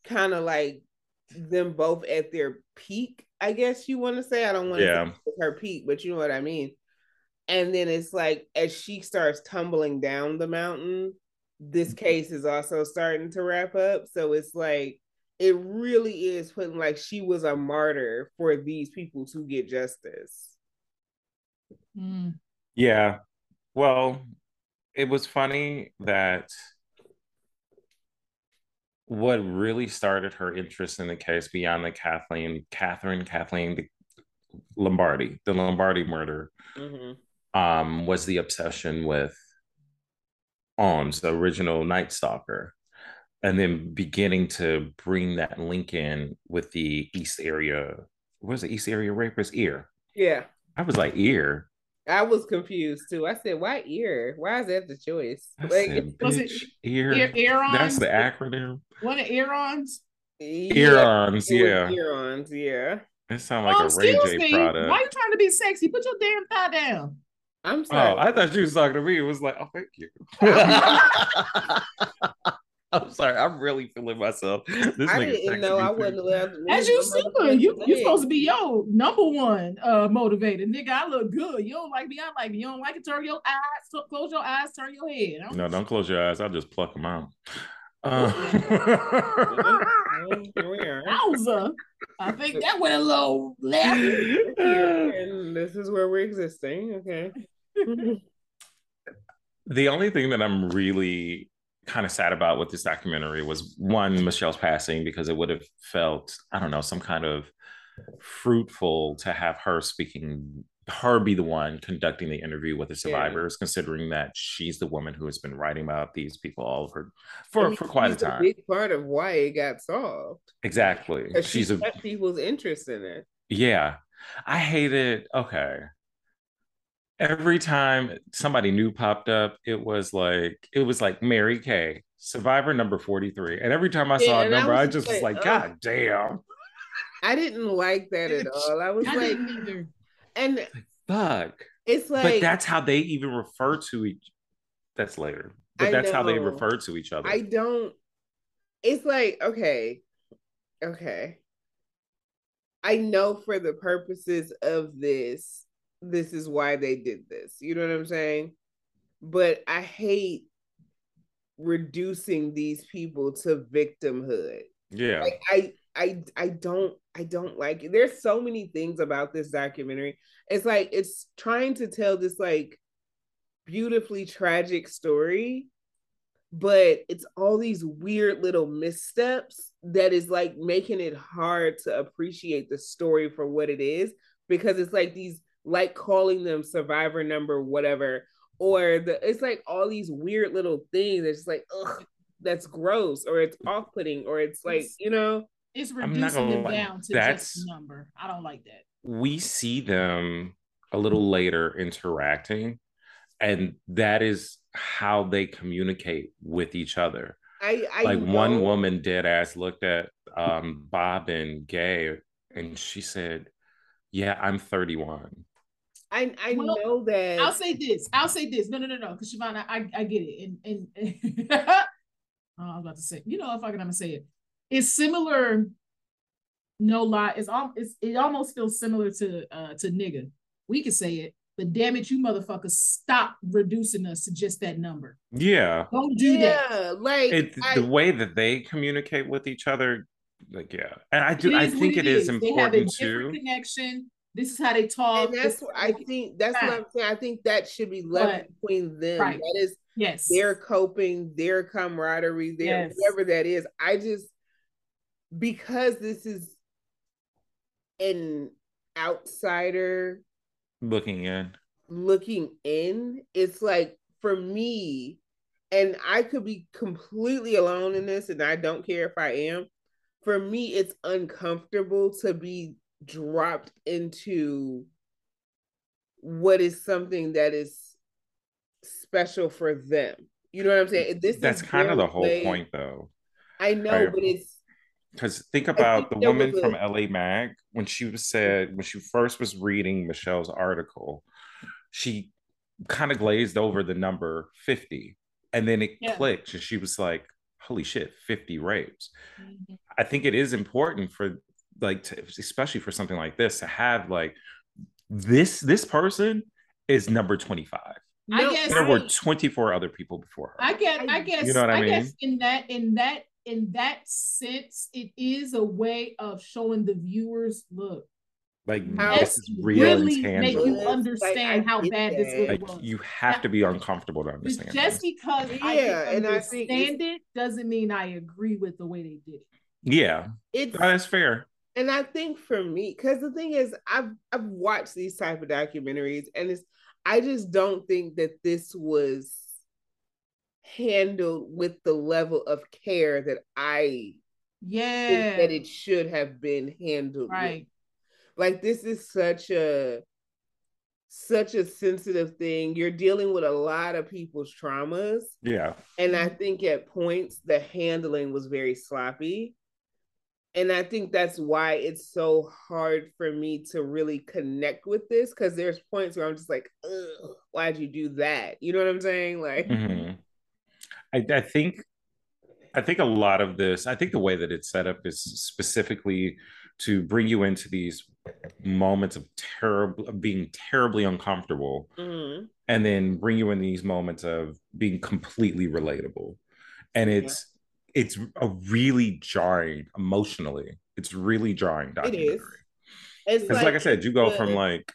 kind of like them both at their peak i guess you want to say i don't want to Yeah. say her peak but you know what i mean and then it's like as she starts tumbling down the mountain this Mm-hmm. case is also starting to wrap up so it's like it really is putting like she was a martyr for these people to get justice Mm. Yeah. Well, it was funny that what really started her interest in the case beyond the Kathleen, Catherine, Kathleen Lombardo, the Lombardo murder, um, was the obsession with Alms, the original Night Stalker, and then beginning to bring that link in with the East area. What was it? East area rapist ear. yeah I was like ear. I was confused too i said why ear why is that the choice I like said, Was it bitch, ear. Ear- Aaron's? That's the acronym. One of Aaron's. Earons, yeah. Earons, yeah. It sounds like Oh, a Ray excuse J me. product. Why you trying to be sexy? Put your damn thigh down. I'm oh, sorry. Oh, I thought you was talking to me. It was like, oh, thank you. I'm sorry. I'm really feeling myself. This I didn't know I wasn't allowed to. As you should. You you supposed to be your number one uh motivator. Nigga, I look good. You don't like me, I like me. You don't like it, turn your eyes, so- close your eyes, turn your head. I don't- No, don't close your eyes. I'll just pluck them out. Uh, Here we are. Wowza. I think that went a little left. Here, and this is where we're existing. Okay. the only thing that I'm really kind of sad about with this documentary was one, Michelle's passing, because it would have felt, I don't know, some kind of fruitful to have her speaking, her be the one conducting the interview with the survivors, considering that she's the woman who has been writing about these people all over for, And for quite a time. big part of why it got solved. Exactly. She's she a people's interest in it. Yeah. I hated, okay. Every time somebody new popped up, it was like it was like Mary Kay, survivor number 43. And every time I Yeah, saw a and I number, I was just was like, like, ugh. God damn. I didn't like that at all. I was I like, didn't and Fuck. it's like but that's how they even refer to each that's later. But I that's how they refer to each other. I don't. It's like okay, okay. I know for the purposes of this, this is why they did this. You know what I'm saying? But I hate reducing these people to victimhood. yeah. Like I, I, I don't, I don't like it. There's so many things about this documentary. It's like it's trying to tell this like beautifully tragic story but it's all these weird little missteps that is like making it hard to appreciate the story for what it is because it's like these like calling them survivor number whatever or the it's like all these weird little things that's like ugh that's gross or it's off-putting or it's like It's- you know It's reducing them lie. down to That's- just a number. I don't like that. we see them a little later interacting and that is how they communicate with each other i i like one woman dead ass looked at um bob and gay and she said yeah i'm 31 i i Well, know that I'll say this. I'll say this. No, no, no, no. Because Siobhan, I, I, I get it. And and, and oh, I was about to say, you know, if I can, I'm gonna say it. It's similar. No lie. It's all. It's it almost feels similar to uh to nigga. We can say it, but damn it, you motherfuckers, stop reducing us to just that number. yeah Don't do that. like it, I- the way that they communicate with each other like yeah and i do i is what think it is They have a important different too connection. This is how they talk. and that's what I think. That's what I'm saying. I think that should be left But- between them. right. That is yes. their coping, their camaraderie, their Yes. whatever that is. I just because this is an outsider looking in looking in, it's like for me, and I could be completely alone in this, and I don't care if I am. For me, it's uncomfortable to be dropped into what is something that is special for them. You know what I'm saying? This that's is kind of the whole way- point though I know, Right. but it's because think about the woman was a- from LA Mag when she was said when she first was reading Michelle's article, she kind of glazed over the number 50 and then it Yeah. clicked and she was like, holy shit, 50 rapes. Mhm. I think it is important for like to, especially for something like this to have like this this person is number 25. I guess There were 24 other people before her. I guess I guess You know what I I, guess mean? in that in that in that sense, it is a way of showing the viewers, look, like How- this is real really and make you Yes, like, understand how get bad this that. really like was. you have to be uncomfortable to understand. just this. because Yeah, can and I think understand it doesn't mean I agree with the way they did it. Yeah, it's that's fair. And I think for me, because the thing is, I've I've watched these type of documentaries, and it's I just don't think that this was handled with the level of care that I Yeah. think that it should have been handled. with. right. Like this is such a such a sensitive thing. You're dealing with a lot of people's traumas. Yeah, And I think at points the handling was very sloppy. And I think that's why it's so hard for me to really connect with this because there's points where I'm just like, why'd you do that? You know what I'm saying? Like, mm-hmm. I, I think, I think a lot of this, I think the way that it's set up is specifically to bring you into these moments of terrible, of being terribly uncomfortable, mm-hmm. and then bring you in these moments of being completely relatable, and it's. Yeah it's a really jarring emotionally. It's really jarring documentary. It is. It's like, like, I said, you go from like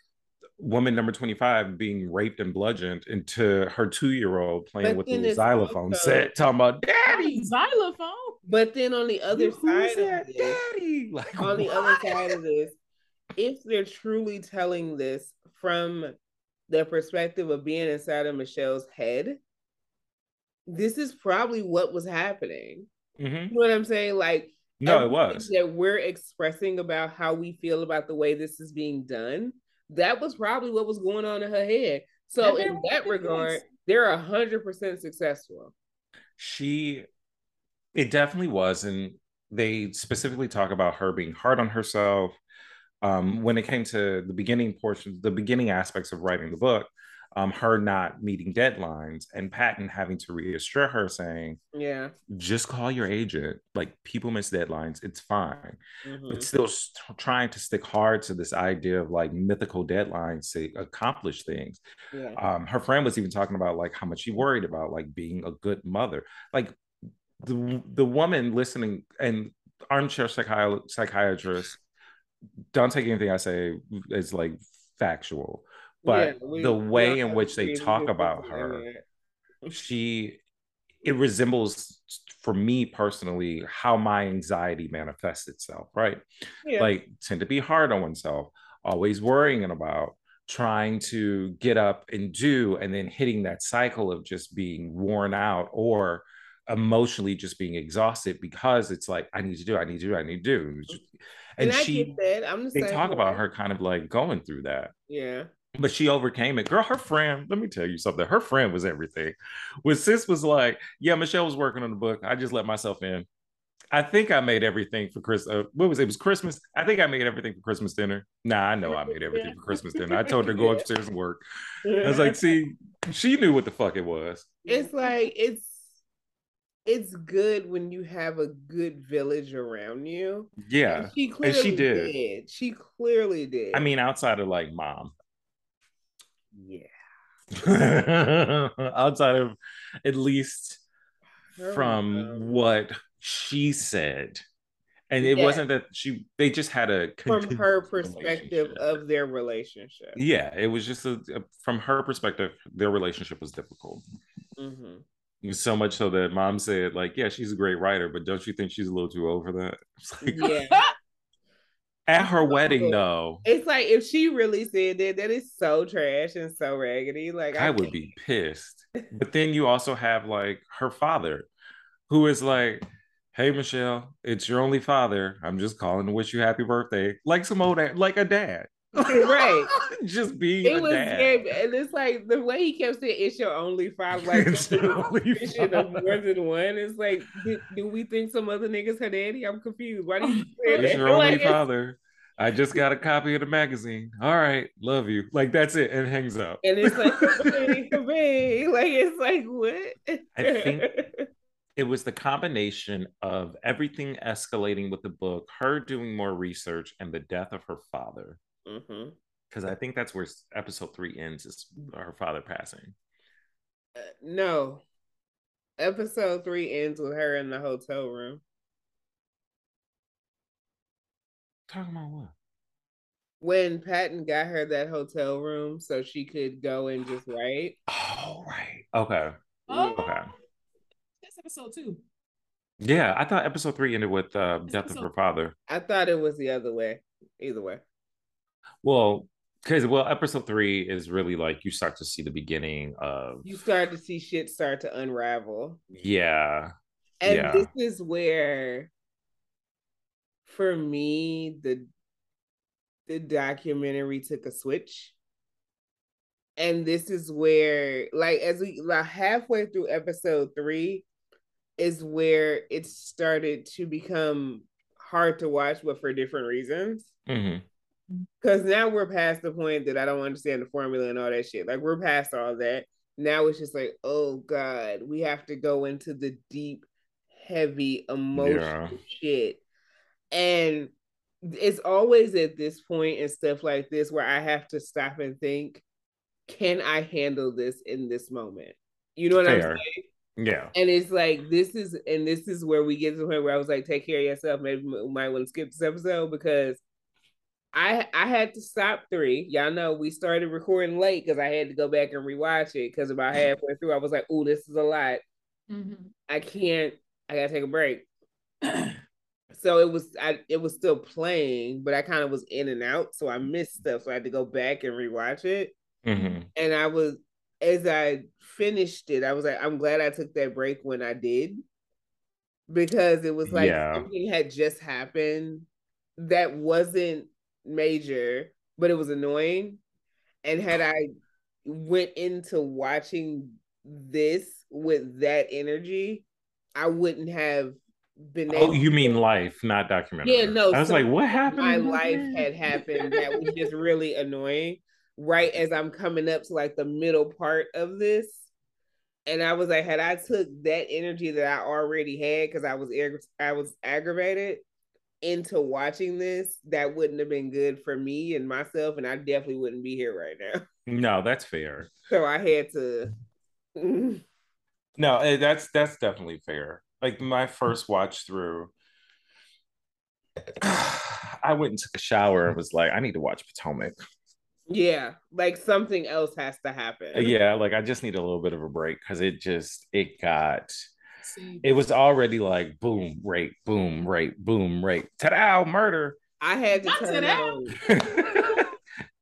woman number 25 being raped and bludgeoned into her two-year-old playing with the xylophone also, set, talking about daddy xylophone. But then on the other side of this, daddy, like on what? the other side of this, if they're truly telling this from the perspective of being inside of Michelle's head, this is probably what was happening. Mm-hmm. You know what I'm saying? Like, no, it was that we're expressing about how we feel about the way this is being done. That was probably what was going on in her head. So, in that regard, they're a hundred percent successful. She, it definitely was, and they specifically talk about her being hard on herself. Um, when it came to the beginning portion, the beginning aspects of writing the book, um, her not meeting deadlines and Patton having to reassure her saying, Yeah, just call your agent. Like people miss deadlines, it's fine. Mm-hmm. But still trying to stick hard to this idea of like mythical deadlines to accomplish things. Yeah. Um, her friend was even talking about like how much she worried about like being a good mother. Like the the woman listening and armchair psychi- psychiatrist, don't take anything I say as like factual but yeah, we, the way in which they talk about her she it resembles for me personally how my anxiety manifests itself right yeah. like tend to be hard on oneself always worrying about trying to get up and do and then hitting that cycle of just being worn out or emotionally just being exhausted because it's like I need to do, I need to do, I need to do. And, and she, said, I'm the they talk about her kind of like going through that. Yeah but she overcame it. Girl, her friend, let me tell you something. Her friend was everything. When sis was like, Yeah, Michelle was working on the book. I just let myself in. I think I made everything for Chris. Uh, what was it? it? was Christmas. I think I made everything for Christmas dinner. Nah, I know I made everything for Christmas dinner. I told her to go upstairs and work. I was like, see, she knew what the fuck it was. It's like it's it's good when you have a good village around you. Yeah, and she clearly and she did. did. She clearly did. I mean, outside of like mom, yeah. Outside of at least from what she said. And it yeah. wasn't that she they just had a from her perspective of their relationship. Yeah, it was just a, a, from her perspective, their relationship was difficult. Mm-hmm. So much so that mom said, like, yeah, she's a great writer, but don't you think she's a little too over that? Like, yeah. At her wedding, though, it's like if she really said that, that is so trash and so raggedy. Like I, I would be pissed. but then you also have like her father, who is like, "Hey, Michelle, it's your only father. I'm just calling to wish you happy birthday." Like some old, like a dad. right. just being it was dad. and it's like the way he kept saying it's your only father, like it's only father. more than one. It's like, do, do, we think some other niggas her daddy? I'm confused. Why do you say it's your only like, father? I just got a copy of the magazine. All right, love you. Like that's it, and hangs up. And it's like, for me, like it's like what? I think it was the combination of everything escalating with the book, her doing more research, and the death of her father because mm-hmm. I think that's where episode three ends is her father passing. Uh, no, episode three ends with her in the hotel room. Talking about what? When Patton got her that hotel room so she could go and just write. Oh, right. Okay. Oh, okay. That's episode two. Yeah, I thought episode three ended with uh, death episode. of her father. I thought it was the other way. Either way. Well, because well, episode three is really like you start to see the beginning of you start to see shit start to unravel. Yeah. And yeah. this is where for me the the documentary took a switch. And this is where like as we like halfway through episode three is where it started to become hard to watch, but for different reasons. Mhm. Because now we're past the point that I don't understand the formula and all that shit. Like we're past all that. Now it's just like, oh God, we have to go into the deep, heavy emotional Yeah. shit. And it's always at this point and stuff like this where I have to stop and think, can I handle this in this moment? You know what I'm saying? Yeah. And it's like this is and this is where we get to the point where I was like, take care of yourself. Maybe we might want to skip this episode because I I had to stop three. Y'all know we started recording late because I had to go back and rewatch it because about halfway through I was like, oh, this is a lot. Mhm. I can't. I gotta take a break. so it was I it was still playing, but I kind of was in and out, so I missed stuff. So I had to go back and rewatch it. Mhm. And I was as I finished it, I was like, I'm glad I took that break when I did. Because it was like Yeah. something had just happened that wasn't major, but it was annoying. And had I went into watching this with that energy, I wouldn't have been Oh, you mean life, not documentary? Yeah, no, I was so like, what happened? my life had happened that was just really annoying right as i'm coming up to like the middle part of this and i was like had i took that energy that i already had because i was i was aggravated into watching this that wouldn't have been good for me and myself and i definitely wouldn't be here right now No, that's fair. so i had to No, eh, that's that's definitely fair. Like my first watch through, I went and took a shower and was like, I need to watch Potomac. yeah like something else has to happen Yeah, like I just need a little bit of a break because it just it got it was already like boom, rape, boom, rape, boom, rape, ta-da, murder. i had to Not turn that. on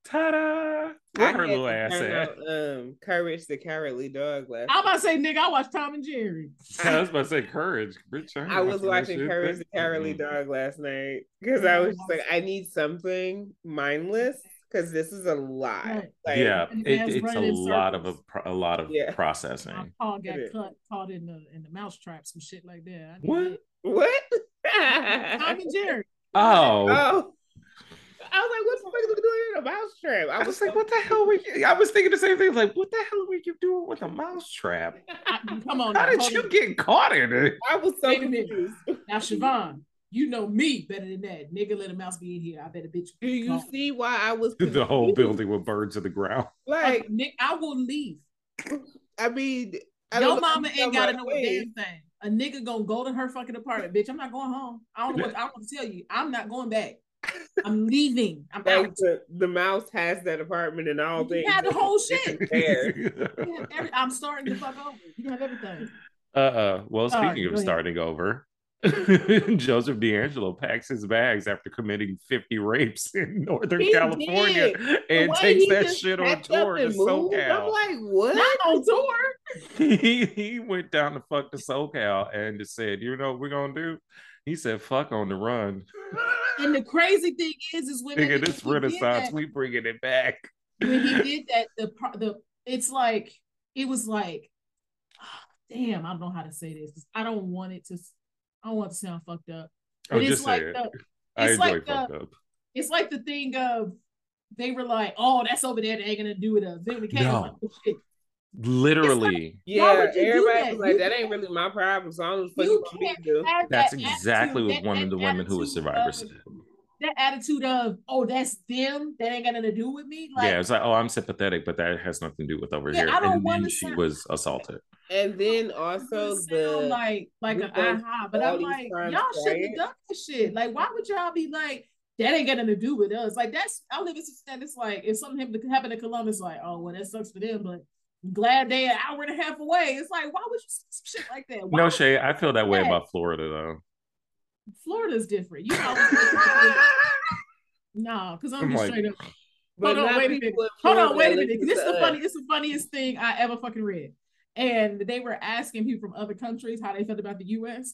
Ta-da! I What her had little to ass turn at? um courage the cowardly dog last I'm about to say, nigga, I watched Tom and Jerry. I was about to say courage. Bitch, ain't I was watching. Courage the Cowardly. Dog last night because I was just like, I need something mindless because this is a lot. Right. Like, yeah, it, it's a running in lot of a, circles. pro- a lot of Yeah. My processing. paw got It is. cut, caught in the in the mouse trap, some shit like that. What? What? Tom and Jerry. Oh, oh, I was like, what the fuck are we doing in a mousetrap? I was like, what the hell were you? I was thinking the same thing. Like, what the hell were you doing with a mouse trap? I, come on, How now, did you on. get caught in it? I was so Wait a minute. confused. Now, Siobhan, you know me better than that. Nigga, let a mouse be in here. I bet a bitch. Do you gone. see why I was The whole building with birds in the ground. Like, Nick, I will leave. I mean, I Your mama ain't gotta know a ways. damn thing. A nigga gonna go to her fucking apartment, bitch. I'm not going home. I don't know what I don't want to tell you. I'm not going back. I'm leaving. I'm Like out. the, the mouse has that apartment and all You things. had the whole shit. There. Every- I'm starting to fuck over. You can have everything. Uh uh Well, Sorry, speaking go of ahead. starting over, Joseph DeAngelo packs his bags after committing 50 rapes in Northern He California did. And way takes that shit on tour to and moved, I'm like, what? Not on tour. he, he went down to fuck to SoCal and just said, you know what we're gonna do? He said, fuck on the run. And the crazy thing is, is when Nigga, this renaissance, that- we bringing it back. when he did that, the pro- the it's like it was like, ah, damn, I don't know how to say this. I don't want it to. I don't want to sound fucked up. Oh, it's just like say it. the, I it's like the- fucked up. it's like the thing of they were like, oh, that's over there. They ain't gonna do it. Uh, then it came No. like, oh, shit. Literally. Yeah, would everybody that? was like, You that ain't really my problem. So I don't know what You fuck you can't want me do. have That's that exactly what one that- of the women who was attitude survivors said. That attitude of, oh, that's them. That ain't got nothing to do with me. Like, yeah, it's like, oh, I'm sympathetic, but that has nothing to do with over Yeah, here. I don't and wanna then she sound- was assaulted. And then also the like like we an aha, but I'm like, crimes y'all shouldn't have quiet. done that shit. Like, why would y'all be like, that ain't got nothing to do with us? Like, that's I live in stand. It's like if something happened to happen to Columbus, like, oh well, that sucks for them, but glad they an hour and a half away. It's like, why would you say some shit like that? Why No Shay, I feel that way Yeah. about Florida though. Florida's different, you know. no, because I'm, I'm just like- straight up. but Hold on, wait a minute. Hold on, wait a minute. This is the us. funny. It's the funniest thing I ever fucking read. And they were asking people from other countries how they felt about the U.S.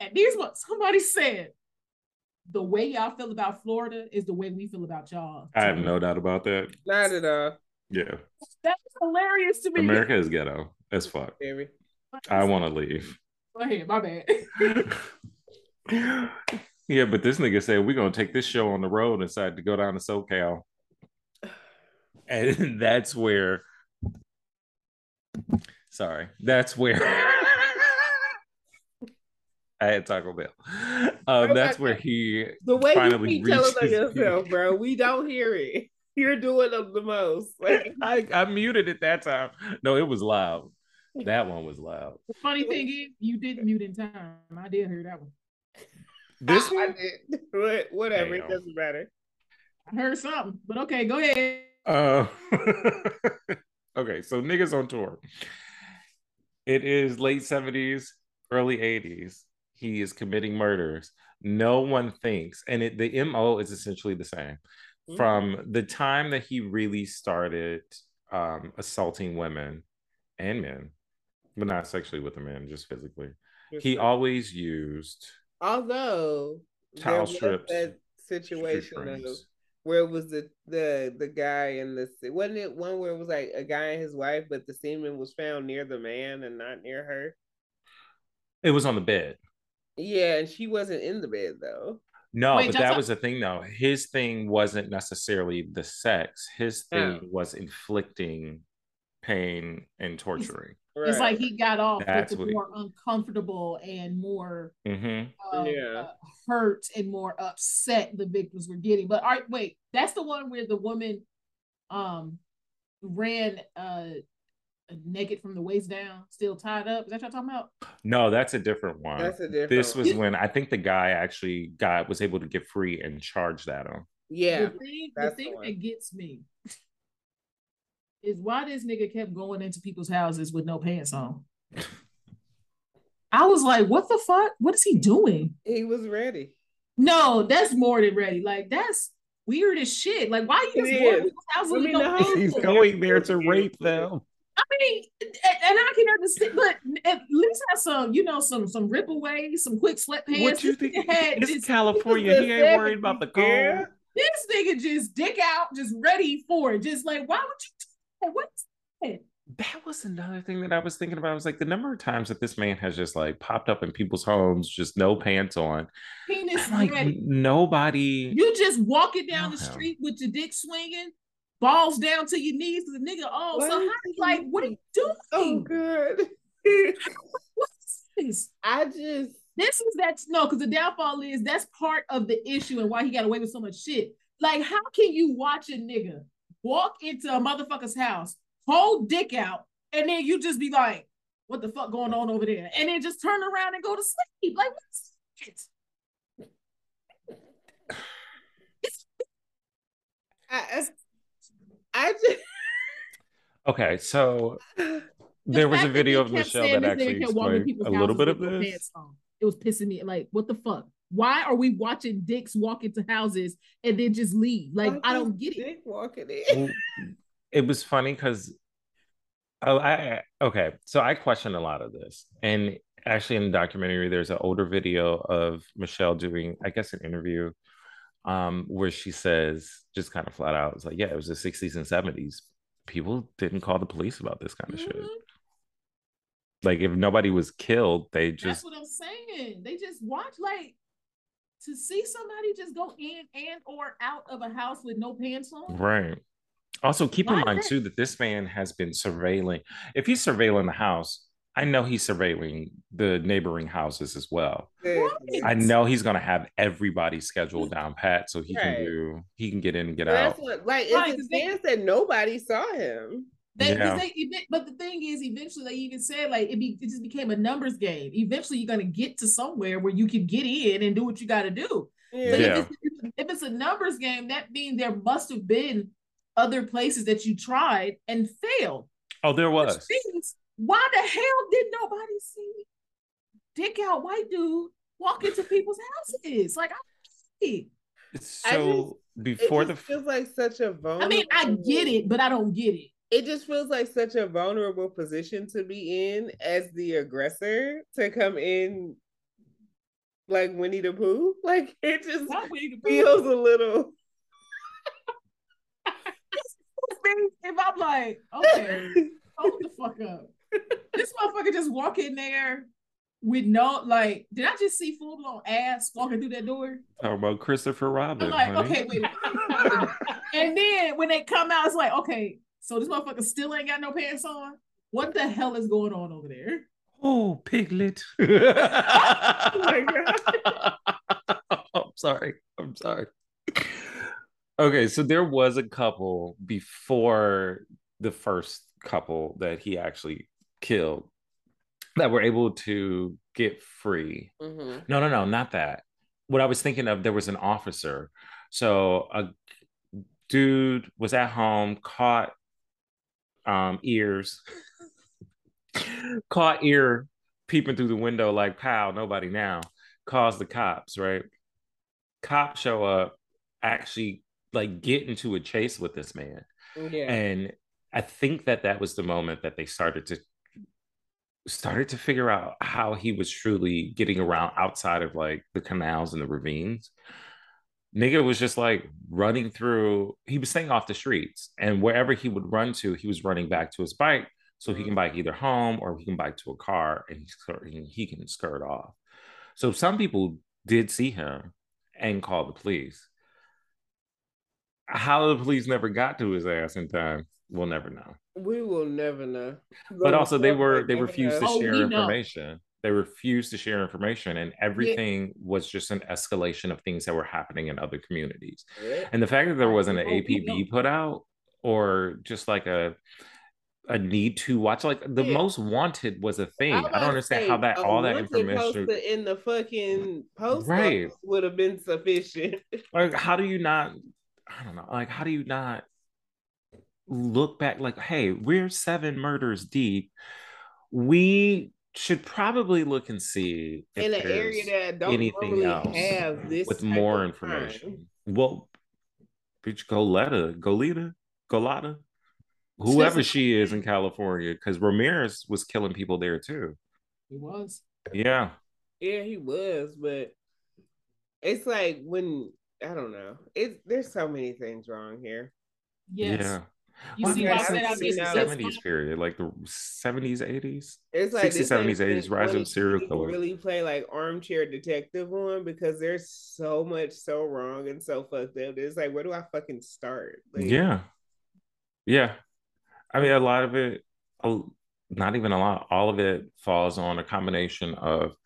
And here's what somebody said: the way y'all feel about Florida is the way we feel about y'all. I have no doubt about that. Not at all, Yeah. That's hilarious to me. America is ghetto as fuck. baby. I want to leave. Go ahead, my bad. Yeah, but this nigga said we're gonna take this show on the road and decided to go down to SoCal. And that's where sorry, that's where I had Taco Bell. Um, that's where he The way you finally keep telling on reaches- yourself, bro, we don't hear it. You're doing them the most. Like, I, I muted it that time. No, it was loud. That one was loud. The funny thing is, you didn't mute in time. I did hear that one. This I one, did. What- Whatever, it doesn't matter. I heard something, but okay, go ahead. Uh, okay, so niggas on tour. It is late 70s, early 80s. He is committing murders. No one thinks, and it, the MO is essentially the same. Mhm. From the time that he really started um, assaulting women and men, but not sexually with the men, just physically, he always used although towel strips, that situation of. Where it was the the the guy and the wasn't it one where it was like a guy and his wife, but the semen was found near the man and not near her. It was on the bed. Yeah, and she wasn't in the bed though. No, Wait, but that not- was the thing though. His thing wasn't necessarily the sex. His oh. thing Oh. was inflicting pain and torturing. Right. It's like he got off That's with the more uncomfortable and more hmm uh, Yeah. uh, hurt and more upset the victims were getting. But all right, wait, that's the one where the woman um ran uh naked from the waist down, still tied up. Is that what y'all talking about? No, that's a different one. That's a different. this was one. when I think the guy actually got was able to get free and charged at him. yeah. The thing, the that's the that gets me is why this nigga kept going into people's houses with no pants on. I was like, what the fuck? What is he doing? He was ready. No, that's more than ready. Like that's weird as shit. Like why you It just going is. to people's houses I with mean, no pants on? He's going there to rape them. I mean, and, and I can understand, but at least have some, you know, some some rip away, some quick sweatpants. What you This think? had It's just- California. He ain't worried about the cold. Yeah. this nigga just dick out, just ready for it. Just like, why would you do that? What's that? That was another thing that I was thinking about. I was like, the number of times that this man has just like popped up in people's homes, just no pants on. Penis I'm like, ready. nobody. You just walking down the street with your dick swinging, balls down to your knees, the nigga. Oh, so What? how, like, what are you doing? Oh, good. What's this? I just This is that no, because the downfall is that's part of the issue and why he got away with so much shit. Like, how can you watch a nigga walk into a motherfucker's house, hold dick out, and then you just be like, "What the fuck going on over there?" And then just turn around and go to sleep. Like, what's it? I, I just Okay, so there was a video of Michelle that actually kept explained a little bit of with no this. It was pissing me like, what the fuck? Why are we watching dicks walk into houses and then just leave? Like, I don't get it. Dick walking in. It was funny because oh I okay so I question a lot of this and actually in the documentary there's an older video of Michelle doing I guess an interview um where she says just kind of flat out it's like yeah it was the 60s and 70s people didn't call the police about this kind of shit Mhm. like if nobody was killed they just That's just what I'm saying. They just watch like to see somebody just go in and or out of a house with no pants on. right also keep in mind that- too that this man has been surveilling if he's surveilling the house I know he's surveilling the neighboring houses as well. I know he's gonna have everybody scheduled down pat so he Right. can do he can get in and get That's out. what, like, Right, it's 'cause a they- chance that nobody saw him. They, 'cause Yeah. they, but the thing is, eventually, they even said like it, be, it just became a numbers game. Eventually, you're gonna get to somewhere where you can get in and do what you got to do. But Yeah. Yeah. if, it's, if it's a numbers game, that means there must have been other places that you tried and failed. Oh, there Which was. means, why the hell did nobody see dick out white dude walk into people's houses? Like, I, see. It's I so It before just the feels like such a vulnerable. I mean, I get it, but I don't get it. It just feels like such a vulnerable position to be in as the aggressor to come in like Winnie the Pooh. Like it just Not Winnie the Pooh. feels a little. if I'm like, okay, hold the fuck up. This motherfucker just walk in there with no like, did I just see full blown ass walking through that door? Talking about Christopher Robin. I'm like, honey. okay, wait. and then when they come out, it's like, okay, so this motherfucker still ain't got no pants on. What the hell is going on over there? Oh, piglet. oh my God. I'm sorry. I'm sorry. Okay, so there was a couple before the first couple that he actually killed that were able to get free. Mhm. No, no, no, not that. What I was thinking of, there was an officer. So a dude was at home, caught um ears, caught ear peeping through the window like pow, nobody now. Calls the cops, right? Cops show up, actually like get into a chase with this man. Yeah. And I think that that was the moment that they started to started to figure out how he was truly getting around outside of like the canals and the ravines. Nigga was just like running through, he was staying off the streets. And wherever he would run to, he was running back to his bike so he can mm-hmm. bike either home or he can bike to a car and he, he can skirt off. So some people did see him and call the police. How the police never got to his ass in time, we'll never know we will never know. but also they were they Never refused to know. Oh, share we know. information they refused to share information and everything was just an escalation of things that were happening in other communities Yeah. and the fact that there wasn't an apb put out or just like a a need to watch like the Yeah. most wanted was a thing was i don't understand how that all that information in the fucking post Right. would have been sufficient. like how do you not i don't know like how do you not look back like hey we're seven murders deep we should probably look and see if in an area that don't anything normally else have this with more of crime. information well bitch goleta goleta golata whoever she is in california because ramirez was killing people there too It was. yeah Yeah, he was, but it's like when I don't know. It's there's so many things wrong here. Yes. yeah You Well, see I why I mean, said I that's guess the it's 60s, it's 70s period like the 70s 80s It's like 60s, 70s, ain't 80s, rise of serial you killers. Really play like armchair detective on because there's so much so wrong and so fucked up. It's like where do I fucking start? Like, yeah yeah i mean a lot of it a- not even a lot all of it falls on a combination of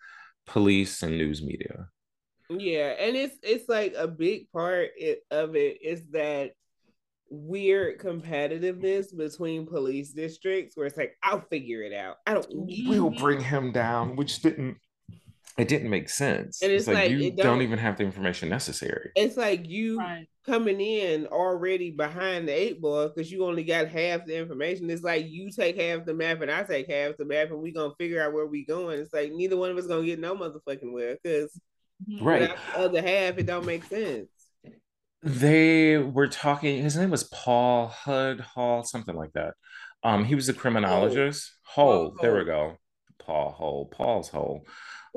police and news media Yeah, and it's it's like a big part it, of it is that weird competitiveness between police districts where it's like I'll figure it out. I don't we'll bring him down which didn't it didn't make sense And it's, it's like, like, you it don't... don't- even have the information necessary It's like you Right. coming in already behind the eight ball because you only got half the information. It's like you take half the map and I take half the map and we gonna figure out where we going. It's like neither one of us gonna get no motherfucking where because Mhm. right the other half it don't make sense. They were talking his name was paul hud hall something like that. Um he was a criminologist. Hole there we go. Paul hole Paul Holes.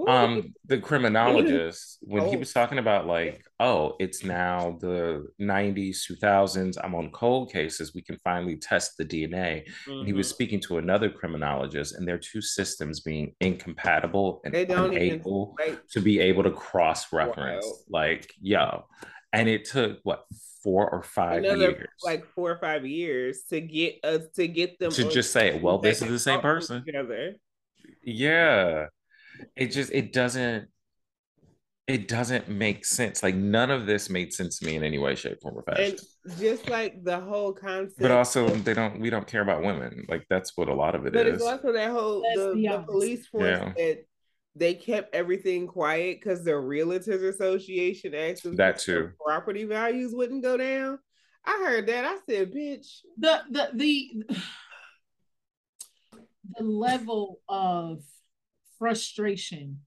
Um the criminologist when he Oh. was talking about like oh it's now the 90s 2000s i'm on cold cases we can finally test the dna and he was mhm. speaking to another criminologist and their two systems being incompatible and They don't even unable like to be able to cross reference like yo and it took what four or five another years. like four or five years to get us to get them to just say well this is the same person each other. yeah. It just it doesn't it doesn't make sense. Like none of this made sense to me in any way shape form or fashion. And just like the whole concept, but also of- they don't we don't care about women. Like that's what a lot of it but is. it's also that whole Let's the, the police force Yeah. that they kept everything quiet because the realtors association asked them That too. property values wouldn't go down. I heard that. I said, "Bitch, the the the the level of frustration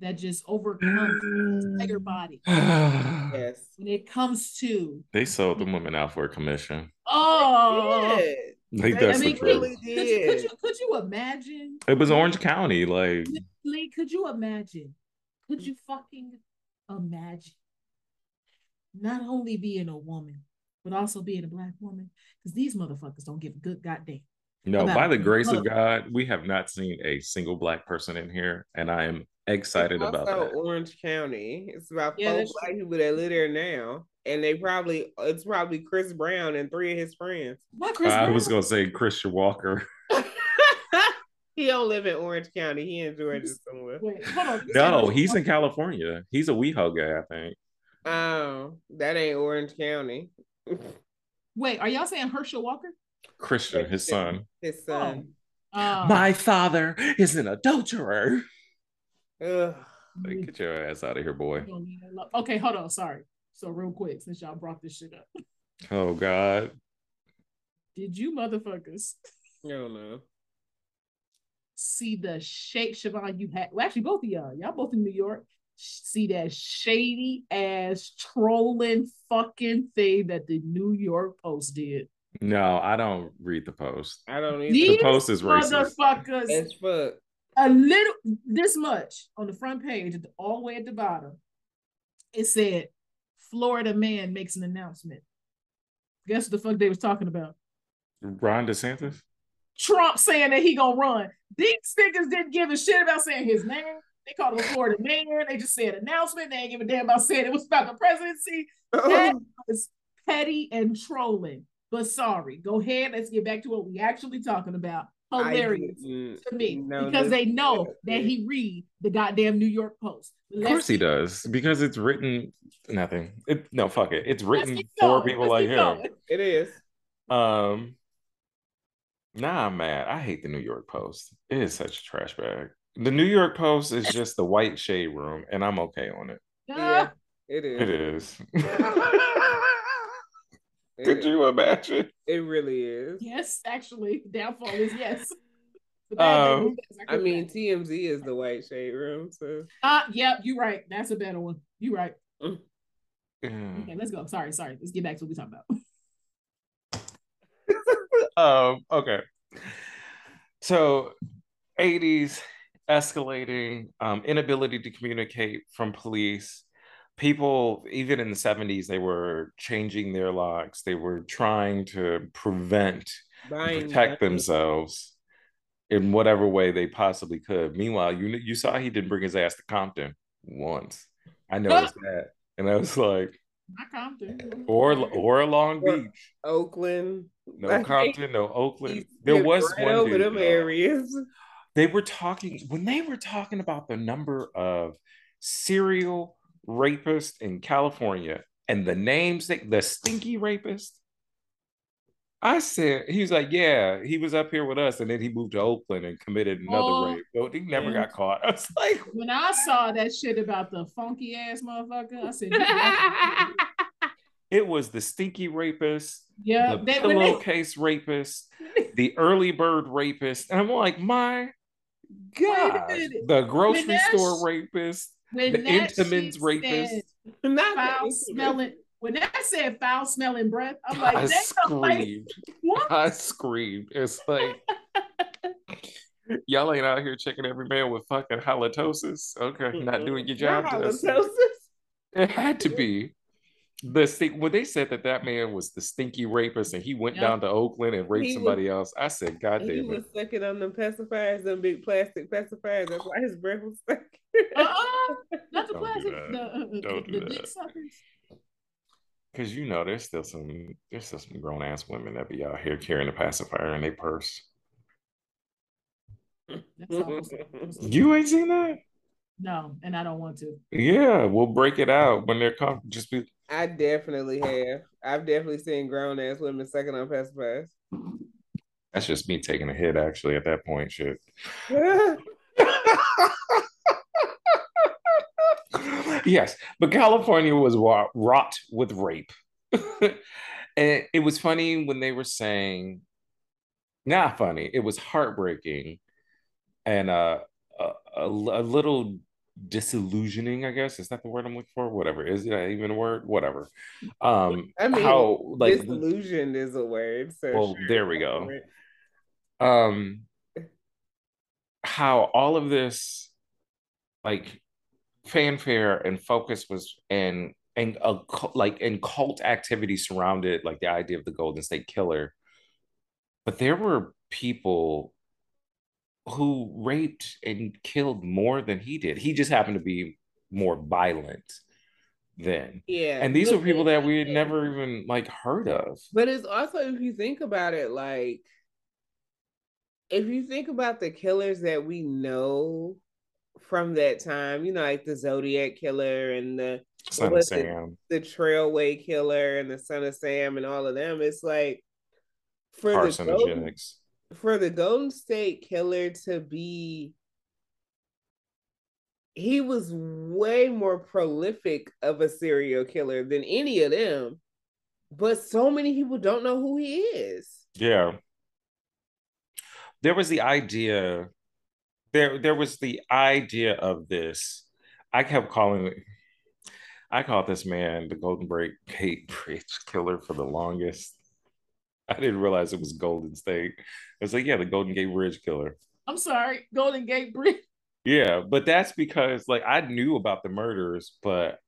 that just overcomes the entire body yes." when it comes to they sold the women out for a commission oh Yeah. like that's I the truth could, could, could you could you imagine it was orange county like Lee, could you imagine could you fucking imagine not only being a woman but also being a black woman because these motherfuckers don't give a good goddamn No, by the grace of God, we have not seen a single black person in here, and I am excited It's about that. Orange County. It's about Yeah, four that's black people that live there now, and they probably it's probably Chris Brown and three of his friends. Why Chris I Brown? was gonna say Christian Walker. he don't live in Orange County. He in Georgia somewhere. Wait, hold on. No, he's in California. He's a WeHo guy, I think. Oh, that ain't Orange County. Wait, are y'all saying Herschel Walker? Christian, his son. His son. Uh, My father is an adulterer. Ugh. Like, get your ass out of here, boy. don't need that love. Okay, hold on. Sorry. So real quick, since y'all brought this shit up, Oh God. did you motherfuckers I don't know. See the shade Siobhan you had? Well, actually, both of y'all, y'all both in New York. See that shady ass trolling fucking thing that the New York Post did. No, I don't read the post. I don't even. These Post is racist. motherfuckers As fuck. a little this much on the front page, all the way at the bottom. It said, "Florida man makes an announcement." Guess what the fuck they was talking about? Ron DeSantis? Trump saying that he gonna run. These niggas didn't give a shit about saying his name. They called him a Florida man. They just said announcement. They ain't give a damn about saying it was about the presidency. That was petty and trolling. But sorry, go ahead. Let's get back to what we actually talking about. Hilarious to me know because they know that he read the goddamn New York Post. Of course he does, because it's written nothing. It, no, fuck it. It's written for people like him. It is. Um, nah, I'm mad. I hate the New York Post. It is such a trash bag. The New York Post is just the white shade room, and I'm okay on it. Yeah, it is. It is. It Could is. you imagine? It really is. Yes, actually, downfall is yes. The Um, bad thing is, I mean, TMZ is the white shade room, so uh, yep, you're right. That's a better one. You're right. Yeah. Okay, let's go. Sorry, sorry. Let's get back to what we talking about. Um, okay. So 80s escalating, um, inability to communicate from police. People, even in the 70s, they were changing their locks. They were trying to prevent buying protect money. themselves in whatever way they possibly could. Meanwhile, you you saw he didn't bring his ass to Compton once. I noticed that, and I was like, Not Compton. or or Long Or- Beach, Oakland. no Like, Compton, no Oakland. There was right one over dude, them areas. They were talking when they were talking about the number of serial rapists in California and the names that the stinky rapist. I said he was like, yeah, he was up here with us, and then he moved to Oakland and committed another Oh, rape. But he never yeah. got caught. I was like, When I saw that shit about the funky ass motherfucker, I said, it was the stinky rapist, "Yeah, the when they, pillowcase rapist, the early bird rapist. And I'm like, my God, the grocery store rapist, the that rapist. said Not foul smelling." When that said foul smelling breath, I'm like, I damn, like, screamed. what? I screamed. It's like y'all ain't out here checking every man with fucking halitosis. Okay, not doing your job. Halitosis. It had to be. The stink when they said that that man was the stinky rapist and he went Yep. down to Oakland and raped He somebody else, I said, God He damn was it. sucking on them pacifiers, them big plastic pacifiers. That's why his breath was stuck. Uh-uh, not the Don't do plastic, that. the, uh, uh, Don't the, do the dick suckers. Cause you know there's still some there's still some grown ass women that be out here carrying a pacifier in their purse. That's all I'm saying. You ain't seen that? No, and I don't want to. Yeah, we'll break it out when they're com- just be I definitely have. I've definitely seen grown ass women sucking on pacifiers. that's just me taking a hit actually at that point. Shit. yes, but California was wa- wrought with rape. and it was funny when they were saying, not funny, it was heartbreaking and uh, a, a, a little disillusioning, I guess. Is that the word I'm looking for? Whatever. Is that even a word? Whatever. Um, I mean, how like Disillusioned is a word. So Well, sure. there we go. um how all of this like fanfare and focus was and and a like and cult activity surrounded like the idea of the golden state killer but there were people who raped and killed more than he did. He just happened to be more violent then. Yeah. And these were people that we had never even like heard of. But it's also if you think about it, like if you think about the killers that we know from that time, you know, like the Zodiac killer and the Son of it? Sam. the Trailway Killer and the Son of Sam and all of them. It's like for the Golden, for the Golden State Killer to be he was way more prolific of a serial killer than any of them. But so many people don't know who he is. Yeah. There was the idea, there there was the idea of this. I kept calling it, I called this man the Golden Break Gate Bridge Killer for the longest. I didn't realize it was Golden State. I was like, yeah, the Golden Gate Bridge Killer. I'm sorry, Golden Gate Bridge. Yeah, but that's because like I knew about the murders, but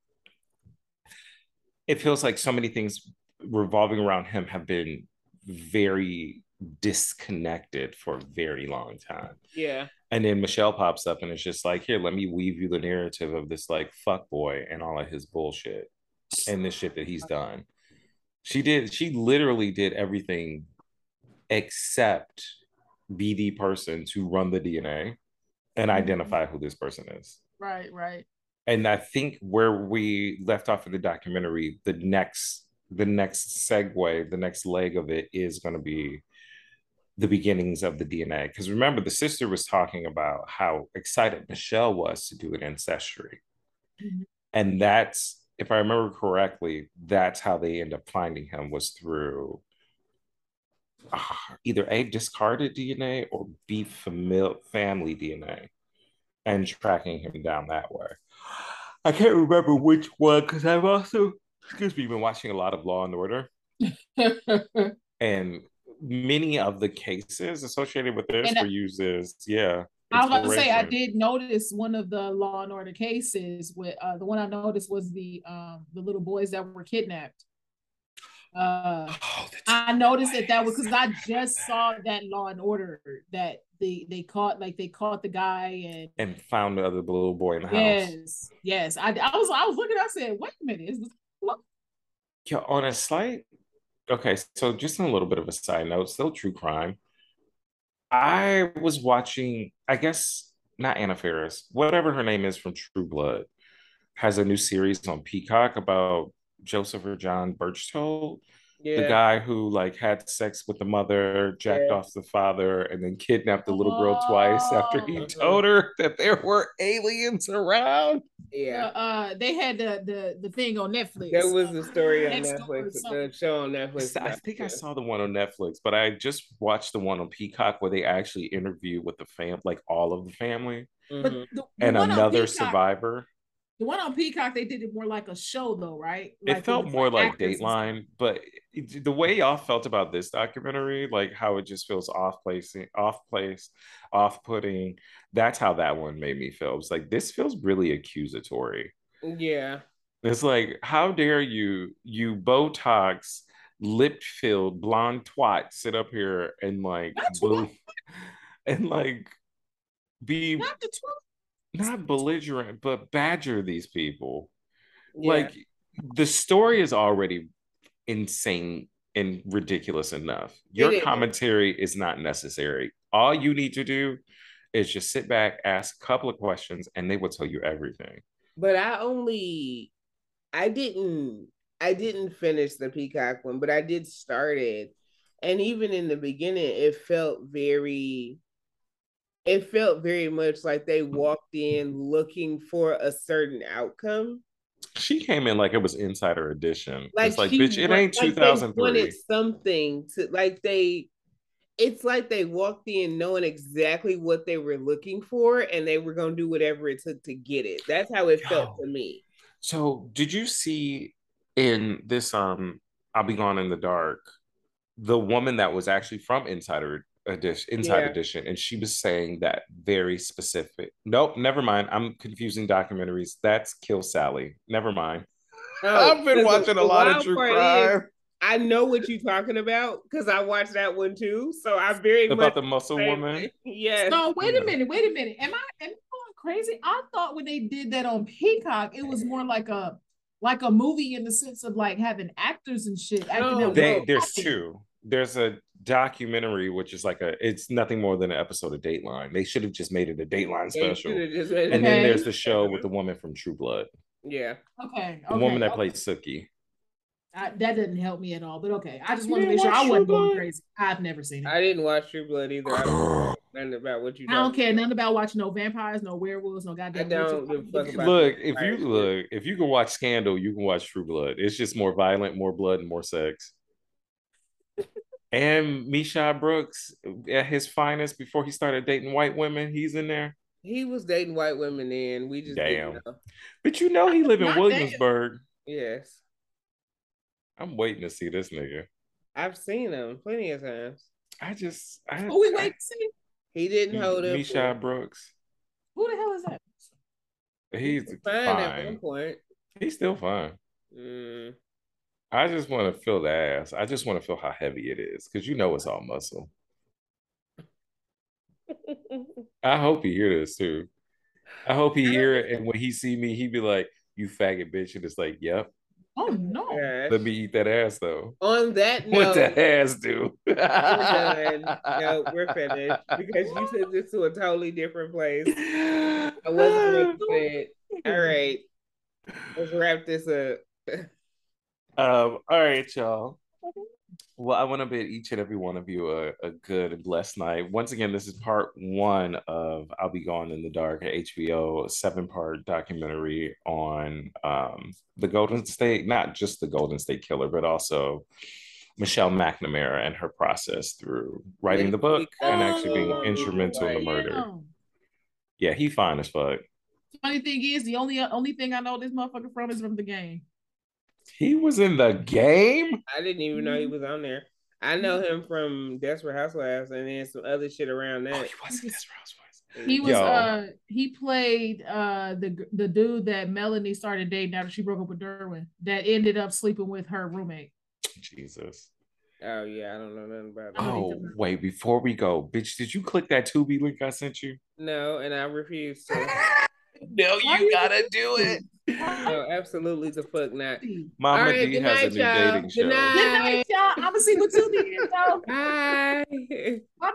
it feels like so many things revolving around him have been very disconnected for a very long time. Yeah. And then Michelle pops up and it's just like, here, let me weave you the narrative of this like fuck boy and all of his bullshit and the shit that he's done. She did, she literally did everything except be the person to run the DNA and mm-hmm. identify who this person is. Right, right. And I think where we left off in the documentary, the next the next segue, the next leg of it is going to be the beginnings of the DNA. Because remember, the sister was talking about how excited Michelle was to do an ancestry. Mhm. And that's, if I remember correctly, that's how they end up finding him was through uh, either A, discarded DNA or B, famil- family DNA and tracking him down that way. I can't remember which one because I've also, excuse me, been watching a lot of Law and Order and many of the cases associated with this And were used as yeah. I was about to say I did notice one of the Law and Order cases with uh the one I noticed was the um the little boys that were kidnapped. Uh Oh, I noticed that that was because I just saw that Law and Order that they they caught like they caught the guy and and found the other little boy in the house. yes yes I, I was I was looking I said wait a minute is this Yeah, on a slight. Okay, so just a little bit of a side note, still true crime. I was watching, I guess not Anna Faris, whatever her name is from True Blood, has a new series on Peacock about Joseph or John Berchtold, Yeah. the guy who like had sex with the mother, jacked Yeah. off the father, and then kidnapped the little girl twice after he Oh. told her that there were aliens around. uh, yeah. uh they had the the the thing on Netflix That was the story on Next Door or Netflix, the show on Netflix. I think I saw the one on Netflix, but I just watched the one on Peacock where they actually interview with the fam, like all of the family, but Mhm. the, the and another Peacock- survivor. The one on Peacock they did it more like a show though right Like, it felt was, more like actors and stuff. Dateline, but it, the way y'all felt about this documentary, like how it just feels off placing, off place, off putting. That's how that one made me feel. It's like this feels really accusatory. Yeah. It's like, how dare you, you Botox, lip filled blonde twat, sit up here and like, Not and like be not the twelve not belligerent, but badger these people. Yeah. Like the story is already insane and ridiculous enough. Your is. commentary is not necessary. All you need to do is just sit back, ask a couple of questions, and they will tell you everything. but I only I didn't I didn't finish the Peacock one, but I did start it. And even in the beginning, it felt very it felt very much like they walked in looking for a certain outcome. She came in like it was Insider Edition. Like it's like, bitch, it ain't like 2003. wanted something to like they it's like they walked in knowing exactly what they were looking for and they were gonna do whatever it took to get it. That's how it felt to me. So, did you see in this um I'll be gone in the dark the woman that was actually from Insider Edition Inside Yeah. Edition and she was saying that very specific. Nope, never mind. I'm confusing documentaries. That's Killer Sally. Never mind. Oh, I've been watching the a lot of true part is, crime. I know what you're talking about because I watched that one too. So I'm very about much the muscle woman. Yes. No, wait Yeah. a minute, wait a minute. Am I am I going crazy? I thought when they did that on Peacock, it was more like a like a movie in the sense of like having actors and shit. acting No, They, there's two. There's a documentary which is like a. It's nothing more than an episode of Dateline. They should have just made it a Dateline special. should've just made it- And then there's the show with the woman from True Blood, yeah. Okay, the okay, woman that okay. played Sookie. I, that didn't help me at all, but okay. I just You wanted to make sure I watch wasn't True going crazy. I've never seen it. I didn't watch True Blood either. I don't nothing about what you. I don't talking care about. nothing about watching no vampires, no werewolves, no goddamn. I don't witches. give a fuck about- Look, if you look, if you can watch Scandal, you can watch True Blood. It's just more violent, more blood, and more sex. And Mehcad Brooks at his finest before he started dating white women, he's in there. He was dating white women then. We just Damn. didn't know. But you know he live in Not Williamsburg. Yes. I'm waiting to see this nigga. I've seen him plenty of times. I just I, Who we wait to see? He didn't hold up. Mehcad Brooks. Who the hell is that? He's fine, at one point. He's still fine. Mm. I just want to feel the ass. I just want to feel how heavy it is because you know it's all muscle. I hope he hear this too. I hope he hear it, and when he see me, he be like, "You faggot bitch," and it's like, "Yep, Oh no. Gosh. let me eat that ass though." On that What the ass do? we're done. No, we're finished because you took this to a totally different place. I wasn't ready. All right, let's wrap this up. Um, all right, y'all. Well, I want to bid each and every one of you a, a good and blessed night. Once again, this is part one of I'll Be Gone in the Dark, an HBO seven part documentary on um, the Golden State, not just the Golden State Killer, but also Michelle McNamara and her process through writing the book and actually being instrumental in the murder. Yeah, he fine as fuck. Funny thing is, the only only thing I know this motherfucker from is from the game. He was in the game. I didn't even know he was on there. I know him from Desperate Housewives and then some other shit around Oh, that. he was in Desperate Housewives. He was Yo. uh he played uh the the dude that Melanie started dating after she broke up with Derwin that ended up sleeping with her roommate. Jesus. Oh yeah, I don't know nothing about it. Oh. Oh, wait, before we go, bitch, did you click that Tubi link I sent you? No, and I refuse to. no, Why you you gotta do it. No, absolutely the fuck not. Mama All right, D has night, a new y'all. dating Good show. night. Good night, y'all. I'm a single see what Tubi. Bye.